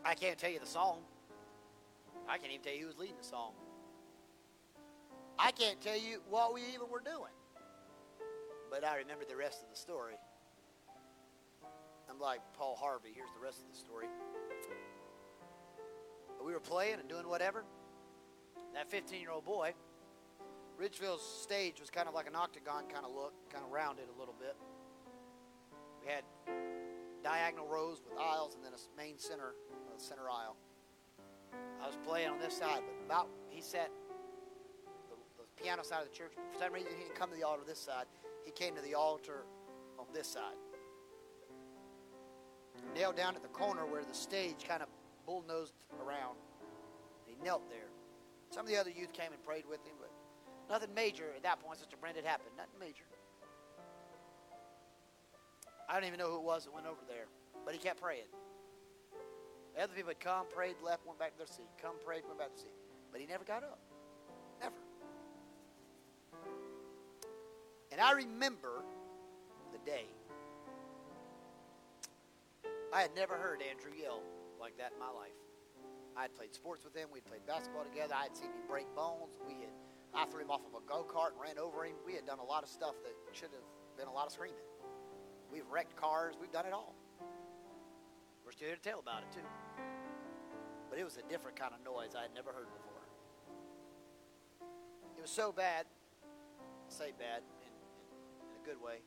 I can't tell you the song. I can't even tell you who was leading the song. I can't tell you what we even were doing. But I remember the rest of the story. I'm like Paul Harvey. Here's the rest of the story. We were playing and doing whatever. That 15 year old boy, Ridgeville's stage was kind of like an octagon kind of look, kind of rounded a little bit. We had diagonal rows with aisles and then a main center, a center aisle. I was playing on this side, but about he sat piano side of the church. For some reason, he didn't come to the altar this side he came to the altar on this side. Knelt down at the corner where the stage kind of bull-nosed around. He knelt there. Some of the other youth came and prayed with him, but nothing major at that point. Sister Brenda had happened. Nothing major. I don't even know who it was that went over there, but he kept praying. The other people had come, prayed, left, went back to their seat. Come, prayed, went back to their seat. But he never got up. And I remember the day. I had never heard Andrew yell like that in my life. I had played sports with him. We'd played basketball together. I had seen him break bones. We had, I threw him off of a go kart and ran over him. We had done a lot of stuff that should have been a lot of screaming. We've wrecked cars. We've done it all. We're still here to tell about it too. But it was a different kind of noise I had never heard before. It was so bad. I'll say bad good way.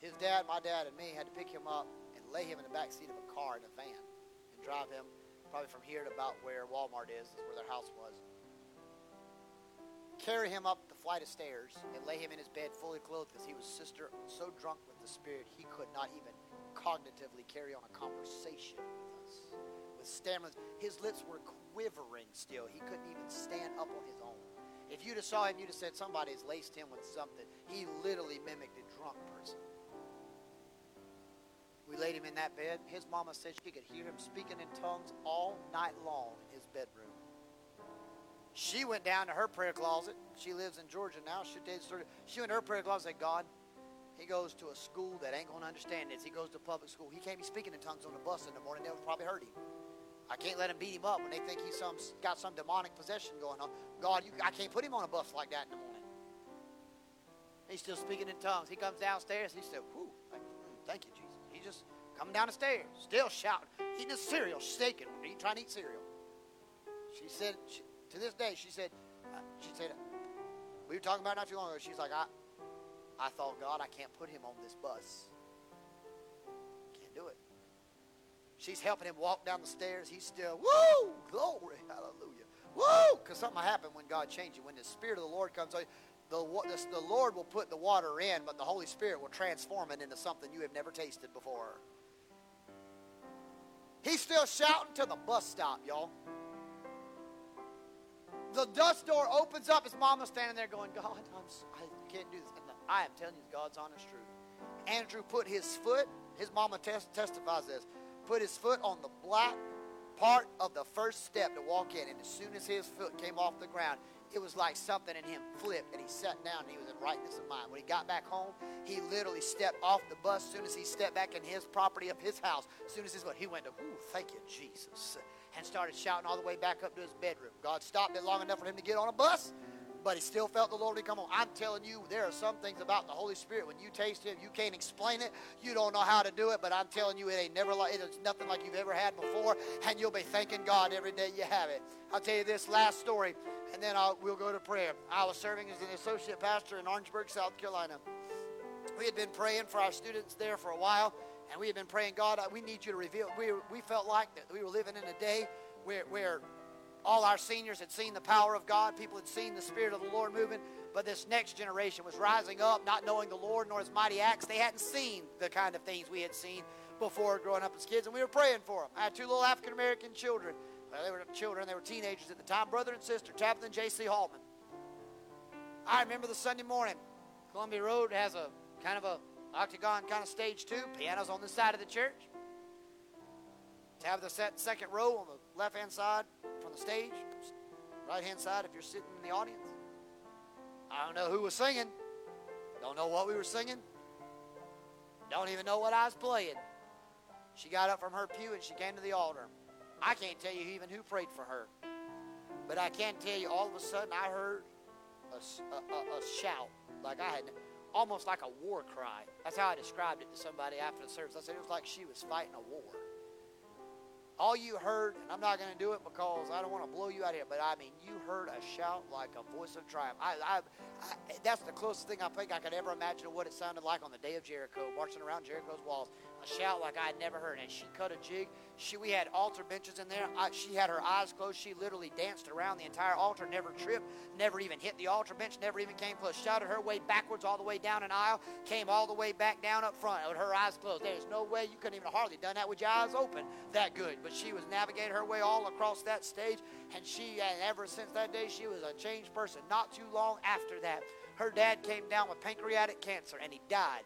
His dad, my dad, and me had to pick him up and lay him in the back seat of a car in a van and drive him probably from here to about where Walmart is, is where their house was. Carry him up the flight of stairs and lay him in his bed fully clothed because he was sister so drunk with the spirit he could not even cognitively carry on a conversation with us. With stammering, his lips were quivering still. He couldn't even stand up on his own. If you'd have saw him, you'd have said somebody's laced him with something. He literally mimicked a drunk person. We laid him in that bed. His mama said she could hear him speaking in tongues all night long in his bedroom. She went down to her prayer closet. She lives in Georgia now. She, did. she went to her prayer closet and said, God, he goes to a school that ain't to understand this. He goes to public school. He can't be speaking in tongues on the bus in the morning. They'll probably hurt him. I can't let him beat him up when they think he's some got some demonic possession going on. God, you, I can't put him on a bus like that in the morning. He's still speaking in tongues. He comes downstairs. He said, "Whew, thank you, Jesus." He just coming down the stairs, still shouting, eating his cereal, shaking, eating, trying to eat cereal. She said, she, to this day, she said, uh, she said, we were talking about not too long ago. She's like, I, I thought, God, I can't put him on this bus. She's helping him walk down the stairs. He's still, woo, glory, hallelujah. Woo! Because something happens when God changes. When the Spirit of the Lord comes on the, the, the Lord will put the water in, but the Holy Spirit will transform it into something you have never tasted before. He's still shouting to the bus stop, y'all. The dust door opens up. His mama's standing there going, God, I'm, I can't do this. And I am telling you God's honest truth. Andrew put his foot, his mama test, testifies this, put his foot on the black part of the first step to walk in. And as soon as his foot came off the ground, it was like something in him flipped and he sat down and he was in rightness of mind. When he got back home, he literally stepped off the bus. As soon as he stepped back in his property of his house, as soon as his foot, he went to, ooh, thank you, Jesus. And started shouting all the way back up to his bedroom. God stopped it long enough for him to get on a bus but he still felt the Lord come on. I'm telling you, there are some things about the Holy Spirit when you taste Him, you can't explain it. You don't know how to do it, but I'm telling you, it ain't never like it's nothing like you've ever had before, and you'll be thanking God every day you have it. I'll tell you this last story, and then I'll, we'll go to prayer. I was serving as an associate pastor in Orangeburg, South Carolina. We had been praying for our students there for a while, and we had been praying, God, we need you to reveal. We, we felt like that we were living in a day where, where all our seniors had seen the power of God. People had seen the Spirit of the Lord moving. But this next generation was rising up, not knowing the Lord nor his mighty acts. They hadn't seen the kind of things we had seen before growing up as kids, and we were praying for them. I had two little African American children. Well, they were children, they were teenagers at the time, brother and sister, Tabitha and J.C. Hallman. I remember the Sunday morning. Columbia Road has a kind of a octagon kind of stage too. Pianos on the side of the church. Tabitha sat second row on the left hand side stage, right hand side if you're sitting in the audience. I don't know who was singing. Don't know what we were singing. Don't even know what I was playing. She got up from her pew and she came to the altar. I can't tell you even who prayed for her. But I can tell you all of a sudden I heard a, a, a, shout like I had, almost like a war cry. That's how I described it to somebody after the service. I said it was like she was fighting a war all you heard, and I'm not going to do it because I don't want to blow you out here, but I mean, you heard a shout like a voice of triumph. I, I, I, that's the closest thing I think I could ever imagine of what it sounded like on the day of Jericho, marching around Jericho's walls. A shout like I had never heard. And she cut a jig. She, we had altar benches in there. I, she had her eyes closed. She literally danced around the entire altar, never tripped, never even hit the altar bench, never even came close. Shouted her way backwards all the way down an aisle, came all the way back down up front with her eyes closed. There's no way you couldn't even hardly done that with your eyes open that good. But she was navigating her way all across that stage, and she, and ever since that day, she was a changed person. Not too long after that, her dad came down with pancreatic cancer, and he died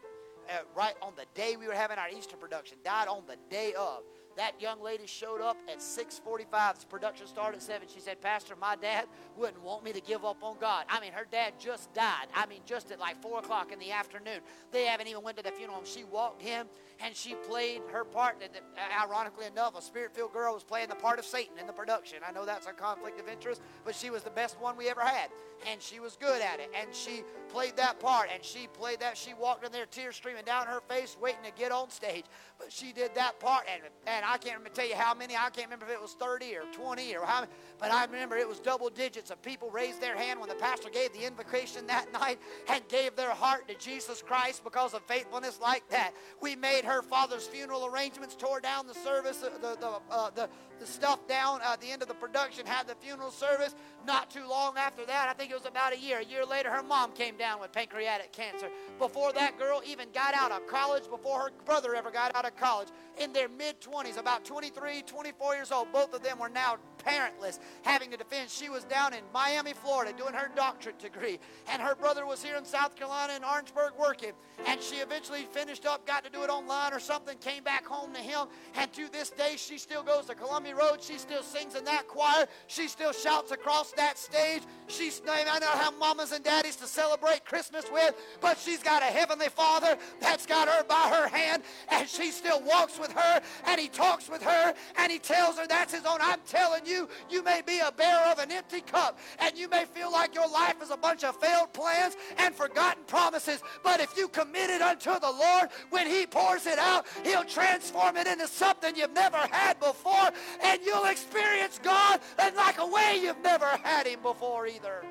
uh, right on the day we were having our Easter production, died on the day of. That young lady showed up at 6:45. The production started at 7. She said, "Pastor, my dad wouldn't want me to give up on God. I mean, her dad just died. I mean, just at like 4 o'clock in the afternoon. They haven't even went to the funeral. And she walked him and she played her part. And ironically enough, a spirit-filled girl was playing the part of Satan in the production. I know that's a conflict of interest, but she was the best one we ever had, and she was good at it. And she played that part, and she played that. She walked in there, tears streaming down her face, waiting to get on stage. But she did that part, and, and I can't tell you how many. I can't remember if it was 30 or 20 or how but I remember it was double digits of people raised their hand when the pastor gave the invocation that night and gave their heart to Jesus Christ because of faithfulness like that. We made her father's funeral arrangements, tore down the service, the, the, uh, the, the stuff down at the end of the production, had the funeral service. Not too long after that, I think it was about a year, a year later, her mom came down with pancreatic cancer. Before that girl even got out of college, before her brother ever got out of college, in their mid 20s, about 23, 24 years old, both of them were now parentless, having to defend. She was down in Miami, Florida, doing her doctorate degree, and her brother was here in South Carolina in Orangeburg working. And she eventually finished up, got to do it online or something, came back home to him, and to this day, she still goes to Columbia Road. She still sings in that choir. She still shouts across that stage. She's I don't have mamas and daddies to celebrate Christmas with, but she's got a heavenly Father that's got her by her hand, and she still walks with her, and he talks with her, and he tells her that's his own. I'm telling you you, you may be a bearer of an empty cup, and you may feel like your life is a bunch of failed plans and forgotten promises. But if you commit it unto the Lord, when he pours it out, he'll transform it into something you've never had before, and you'll experience God in like a way you've never had him before either.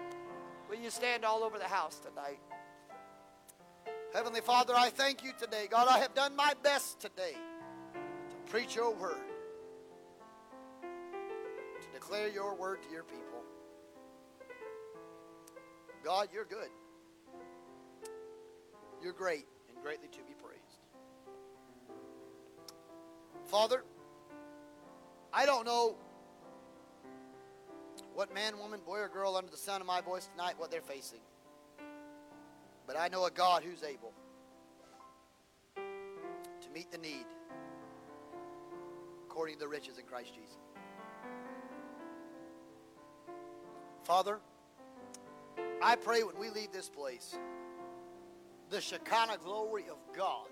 Will you stand all over the house tonight? Heavenly Father, I thank you today. God, I have done my best today to preach your word, declare your word to your people. God, you're good. You're great and greatly to be praised. Father, I don't know what man, woman, boy, or girl under the sound of my voice tonight, what they're facing. But I know a God who's able to meet the need according to the riches in Christ Jesus. Father, I pray when we leave this place, the Shekinah glory of God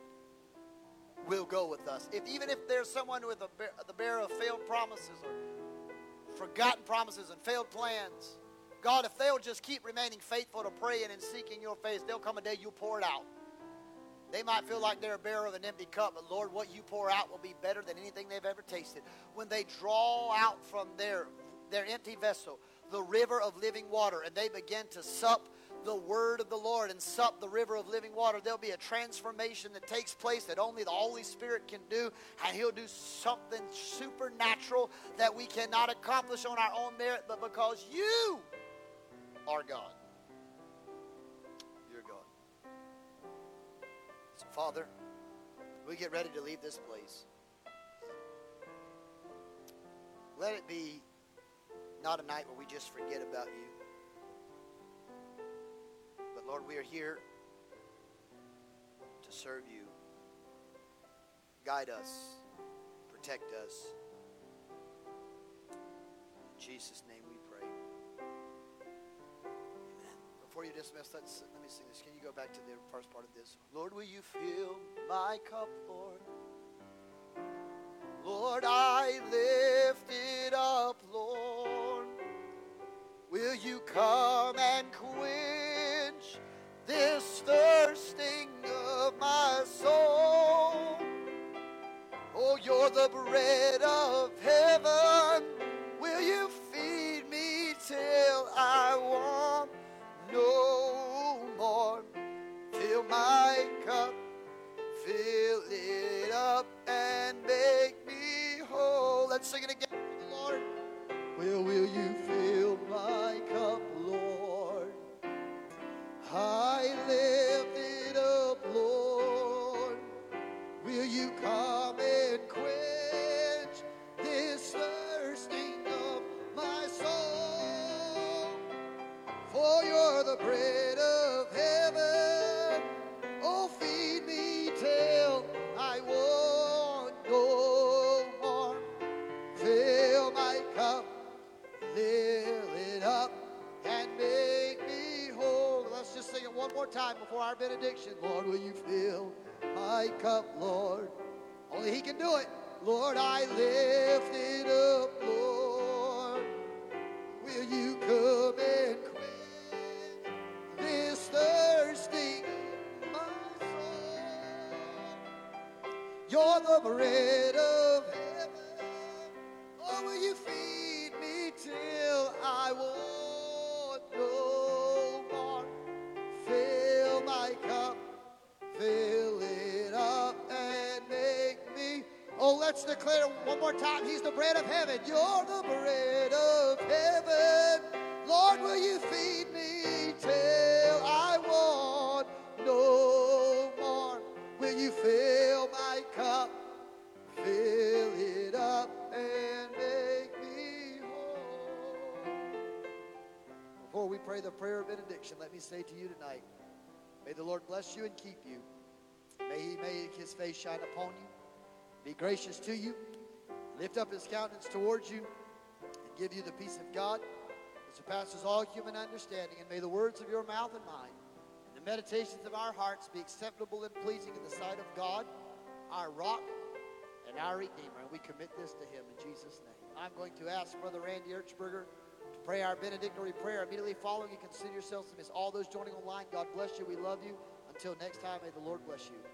will go with us. If even if there's someone with a bear, the bearer of failed promises or forgotten promises and failed plans, God, if they'll just keep remaining faithful to praying and seeking your face, there'll come a day you'll pour it out. They might feel like they're a bearer of an empty cup, but Lord, what you pour out will be better than anything they've ever tasted. When they draw out from their, their empty vessel the river of living water and they begin to sup the word of the Lord and sup the river of living water, there'll be a transformation that takes place that only the Holy Spirit can do, and He'll do something supernatural that we cannot accomplish on our own merit, but because you are God. You're God. So, Father, we get ready to leave this place. Let it be not a night where we just forget about you. But Lord, we are here to serve you. Guide us, protect us. In Jesus' name we pray. Amen. Before you dismiss, let's, let me sing this. Can you go back to the first part of this? Lord, will you fill my cup, Lord? Lord, benediction. Lord, will you fill my cup, Lord? Only He can do it. Lord, I lift prayer let me say to you tonight, may the Lord bless you and keep you. May he make his face shine upon you, be gracious to you, lift up his countenance towards you, and give you the peace of God that surpasses all human understanding. And may the words of your mouth and mine and the meditations of our hearts be acceptable and pleasing in the sight of God, our rock and our Redeemer. And we commit this to him in Jesus' name. I'm going to ask Brother Randy Erchberger to pray our benedictory prayer. Immediately following, you consider yourselves to miss all those joining online. God bless you. We love you. Until next time, may the Lord bless you.